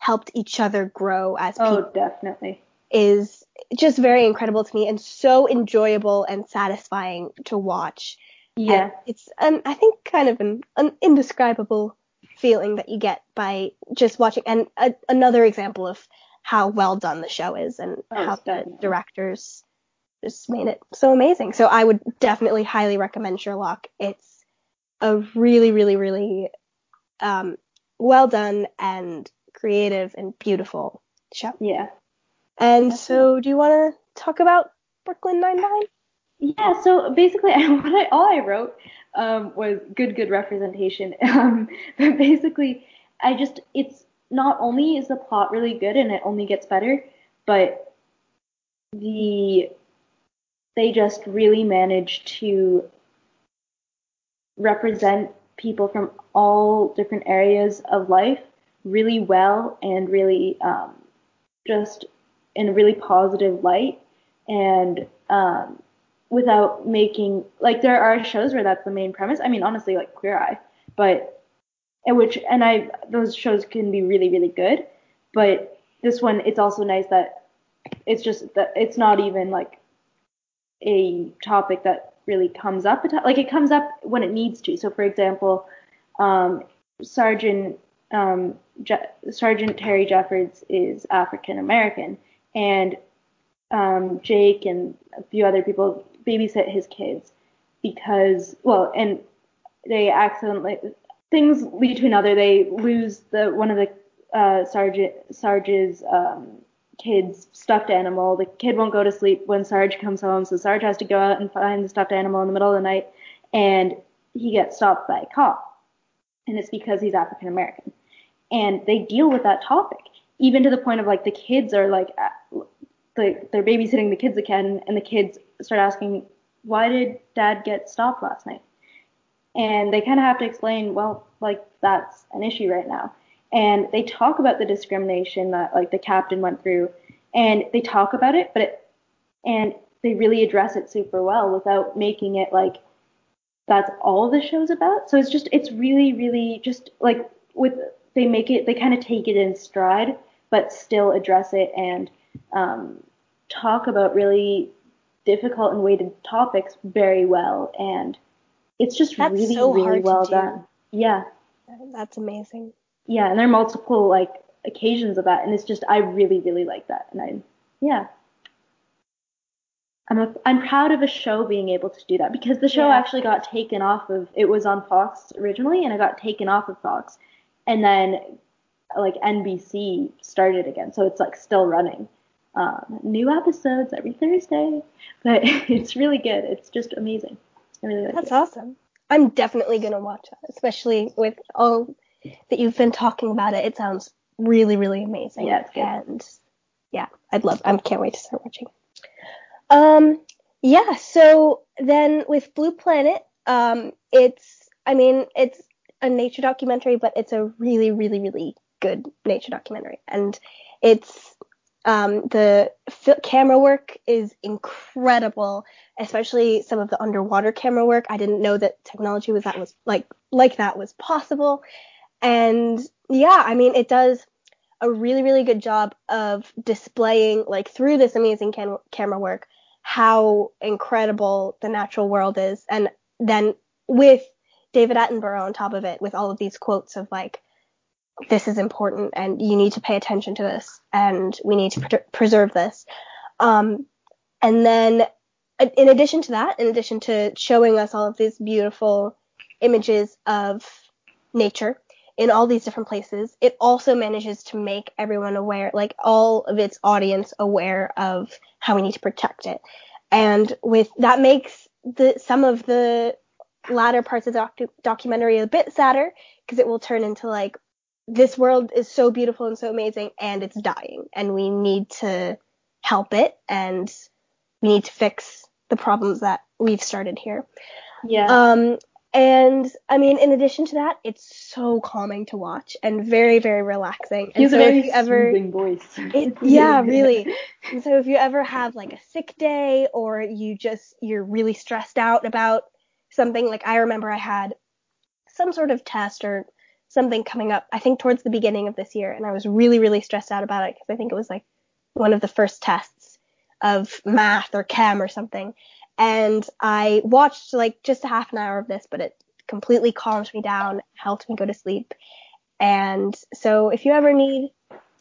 [SPEAKER 2] helped each other grow as people
[SPEAKER 1] Oh, definitely.
[SPEAKER 2] is just very incredible to me and so enjoyable and satisfying to watch.
[SPEAKER 1] Yeah.
[SPEAKER 2] And it's an I think kind of an, an indescribable feeling that you get by just watching and a, another example of how well done the show is and
[SPEAKER 1] Oh,
[SPEAKER 2] how the directors just made it so amazing. So I would definitely highly recommend Sherlock. It's a really, really, really um, well done and creative and beautiful show.
[SPEAKER 1] Yeah.
[SPEAKER 2] And so, do you want to talk about Brooklyn Nine Nine?
[SPEAKER 1] Yeah. So basically, what I all I wrote um, was good, good representation. Um, but basically, I just it's not only is the plot really good and it only gets better, but the they just really manage to represent people from all different areas of life really well and really um, just in a really positive light and um, without making like there are shows where that's the main premise. I mean, honestly, like Queer Eye, but which and I those shows can be really really good, but this one it's also nice that it's just that it's not even like a topic that really comes up like it comes up when it needs to. So for example, um, Sergeant um, Je- Sergeant Terry Jeffords is African American, and um, Jake and a few other people babysit his kids because well, and they accidentally things lead to another. They lose the one of the uh, Sergeant Sarge's um, kids stuffed animal. The kid won't go to sleep when Sarge comes home, so Sarge has to go out and find the stuffed animal in the middle of the night, and he gets stopped by a cop, and it's because he's African American, and they deal with that topic even to the point of like the kids are like the, they're babysitting the kids again, and the kids start asking, why did dad get stopped last night? And they kind of have to explain, well, like that's an issue right now. And they talk about the discrimination that like the captain went through, and they talk about it, but it, and they really address it super well without making it like that's all the show's about. So it's just it's really really just like with they make it they kind of take it in stride, but still address it and um, talk about really difficult and weighted topics very well, and it's just
[SPEAKER 2] That's
[SPEAKER 1] really
[SPEAKER 2] so
[SPEAKER 1] really well
[SPEAKER 2] do.
[SPEAKER 1] done. Yeah,
[SPEAKER 2] That's amazing.
[SPEAKER 1] yeah, and there are multiple like occasions of that, and it's just I really really like that, and I yeah. I'm a, I'm proud of a show being able to do that because the show
[SPEAKER 2] Yeah.
[SPEAKER 1] actually got taken off of it was on Fox originally and it got taken off of Fox and then like NBC started again so it's like still running um, new episodes every Thursday but it's really good it's just amazing I really like
[SPEAKER 2] That's
[SPEAKER 1] it.
[SPEAKER 2] awesome. I'm definitely gonna watch that, especially with all that you've been talking about it. It sounds really, really amazing.
[SPEAKER 1] Yeah, it's good.
[SPEAKER 2] And yeah, I'd love. I can't wait to start watching. Um, yeah. So then with Blue Planet, um, it's. I mean, it's a nature documentary, but it's a really, really, really good nature documentary, and it's um, the fi- camera work is incredible, especially some of the underwater camera work. I didn't know that technology was that was like like that was possible, and yeah, I mean it does a really really good job of displaying like through this amazing cam- camera work how incredible the natural world is, and then with David Attenborough on top of it with all of these quotes of like this is important and you need to pay attention to this and we need to pre- preserve this. Um, and then in addition to that, in addition to showing us all of these beautiful images of nature in all these different places, it also manages to make everyone aware, like all of its audience aware of how we need to protect it. And with that makes the some of the latter parts of the docu- documentary a bit sadder because it will turn into like this world is so beautiful and so amazing and it's dying and we need to help it and we need to fix the problems that we've started here.
[SPEAKER 1] yeah
[SPEAKER 2] Um, and I mean, in addition to that, it's so calming to watch and very, very relaxing. And
[SPEAKER 1] has
[SPEAKER 2] so
[SPEAKER 1] a very
[SPEAKER 2] if you ever,
[SPEAKER 1] soothing voice
[SPEAKER 2] it, yeah, really. And so if you ever have like a sick day or you just, you're really stressed out about something, like I remember I had some sort of test or something coming up, I think towards the beginning of this year, and I was really, really stressed out about it because I think it was like one of the first tests of math or chem or something. And I watched like just a half an hour of this, but it completely calmed me down, helped me go to sleep. And so if you ever need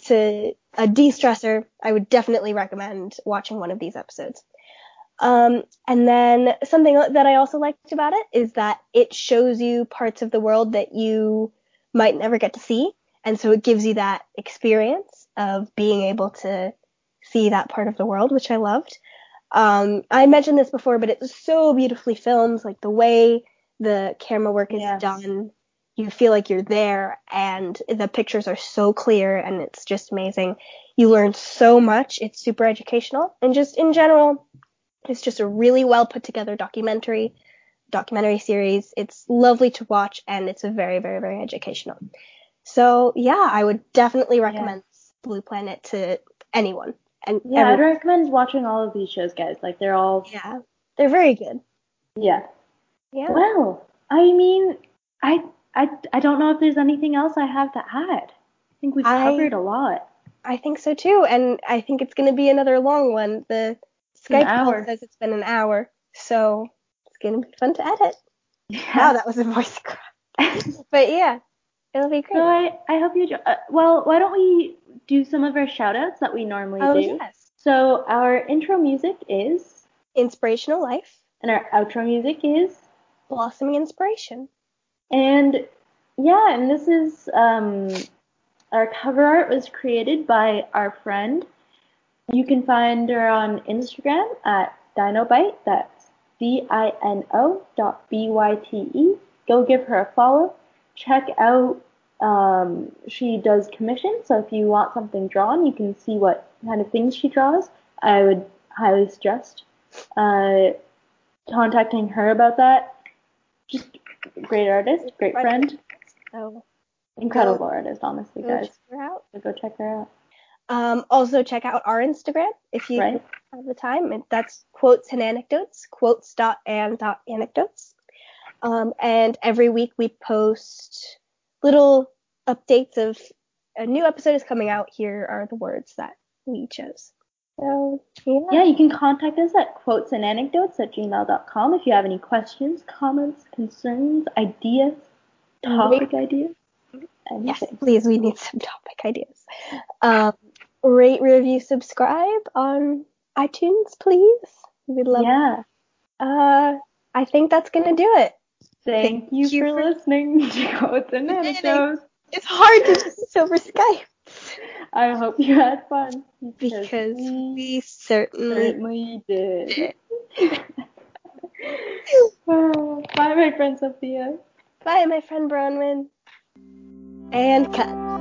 [SPEAKER 2] to a de-stressor, I would definitely recommend watching one of these episodes. Um, and then something that I also liked about it is that it shows you parts of the world that you might never get to see. And so it gives you that experience of being able to see that part of the world, which I loved. Um, I mentioned this before, but it's so beautifully filmed, like the way the camera work is
[SPEAKER 1] Yes.
[SPEAKER 2] done. You feel like you're there and the pictures are so clear and it's just amazing. You learn so much. It's super educational and just in general, it's just a really well put together documentary, documentary series. It's lovely to watch and it's a very, very, very educational. So yeah, I would definitely recommend Blue Planet to anyone. And
[SPEAKER 1] Yeah, I'd recommend watching all of these shows, guys. Like they're all
[SPEAKER 2] yeah, they're very good.
[SPEAKER 1] yeah.
[SPEAKER 2] Yeah.
[SPEAKER 1] Well, I mean, I I I don't know if there's anything else I have to add. I think we've
[SPEAKER 2] I-
[SPEAKER 1] covered a lot.
[SPEAKER 2] I think so too, and I think it's going to be another long one. The Skype call says it's been an hour, so it's going to be fun to edit. Wow,
[SPEAKER 1] Yeah.
[SPEAKER 2] that was a voice crack. But yeah, it'll be great.
[SPEAKER 1] so I I hope you. Uh, well, why don't we do some of our shout outs that we normally
[SPEAKER 2] oh
[SPEAKER 1] do?
[SPEAKER 2] yes,
[SPEAKER 1] So our intro music is,
[SPEAKER 2] inspirational life,
[SPEAKER 1] and our outro music is,
[SPEAKER 2] blossoming inspiration.
[SPEAKER 1] and yeah, and this is um our cover art was created by our friend. You can find her on Instagram at Dinobite. That's D I N O dot B Y T E. Go give her a follow. Check out. Um, she does commission, so if you want something drawn, you can see what kind of things she draws. I would highly suggest uh, contacting her about that. Just great artist, great friend,
[SPEAKER 2] So
[SPEAKER 1] incredible artist, honestly,
[SPEAKER 2] go
[SPEAKER 1] guys.
[SPEAKER 2] check her out.
[SPEAKER 1] So go check her out.
[SPEAKER 2] Um, also check out our Instagram if you
[SPEAKER 1] Right.
[SPEAKER 2] have the time. That's quotes and anecdotes, quotes dot and dot anecdotes. Um, and every week we post little updates of a new episode is coming out. Here are the words that we chose. So yeah.
[SPEAKER 1] Yeah, you can contact us at quotesandanecdotes at gmail.com if you have any questions, comments, concerns, ideas, topic ideas, Anything.
[SPEAKER 2] Yes, please. We need some topic ideas. Um, rate, review, subscribe on iTunes, please. We'd love.
[SPEAKER 1] Yeah.
[SPEAKER 2] Uh, I think that's gonna do it.
[SPEAKER 1] Thank, you,
[SPEAKER 2] you
[SPEAKER 1] for,
[SPEAKER 2] for-
[SPEAKER 1] listening to Quotes and. Anecdotes.
[SPEAKER 2] It's hard to do this over Skype
[SPEAKER 1] I hope you had fun.
[SPEAKER 2] because
[SPEAKER 1] we
[SPEAKER 2] we certainly
[SPEAKER 1] certainly did.
[SPEAKER 2] did.
[SPEAKER 1] Bye, my friend Sophia.
[SPEAKER 2] Bye, my friend Bronwyn. And cut.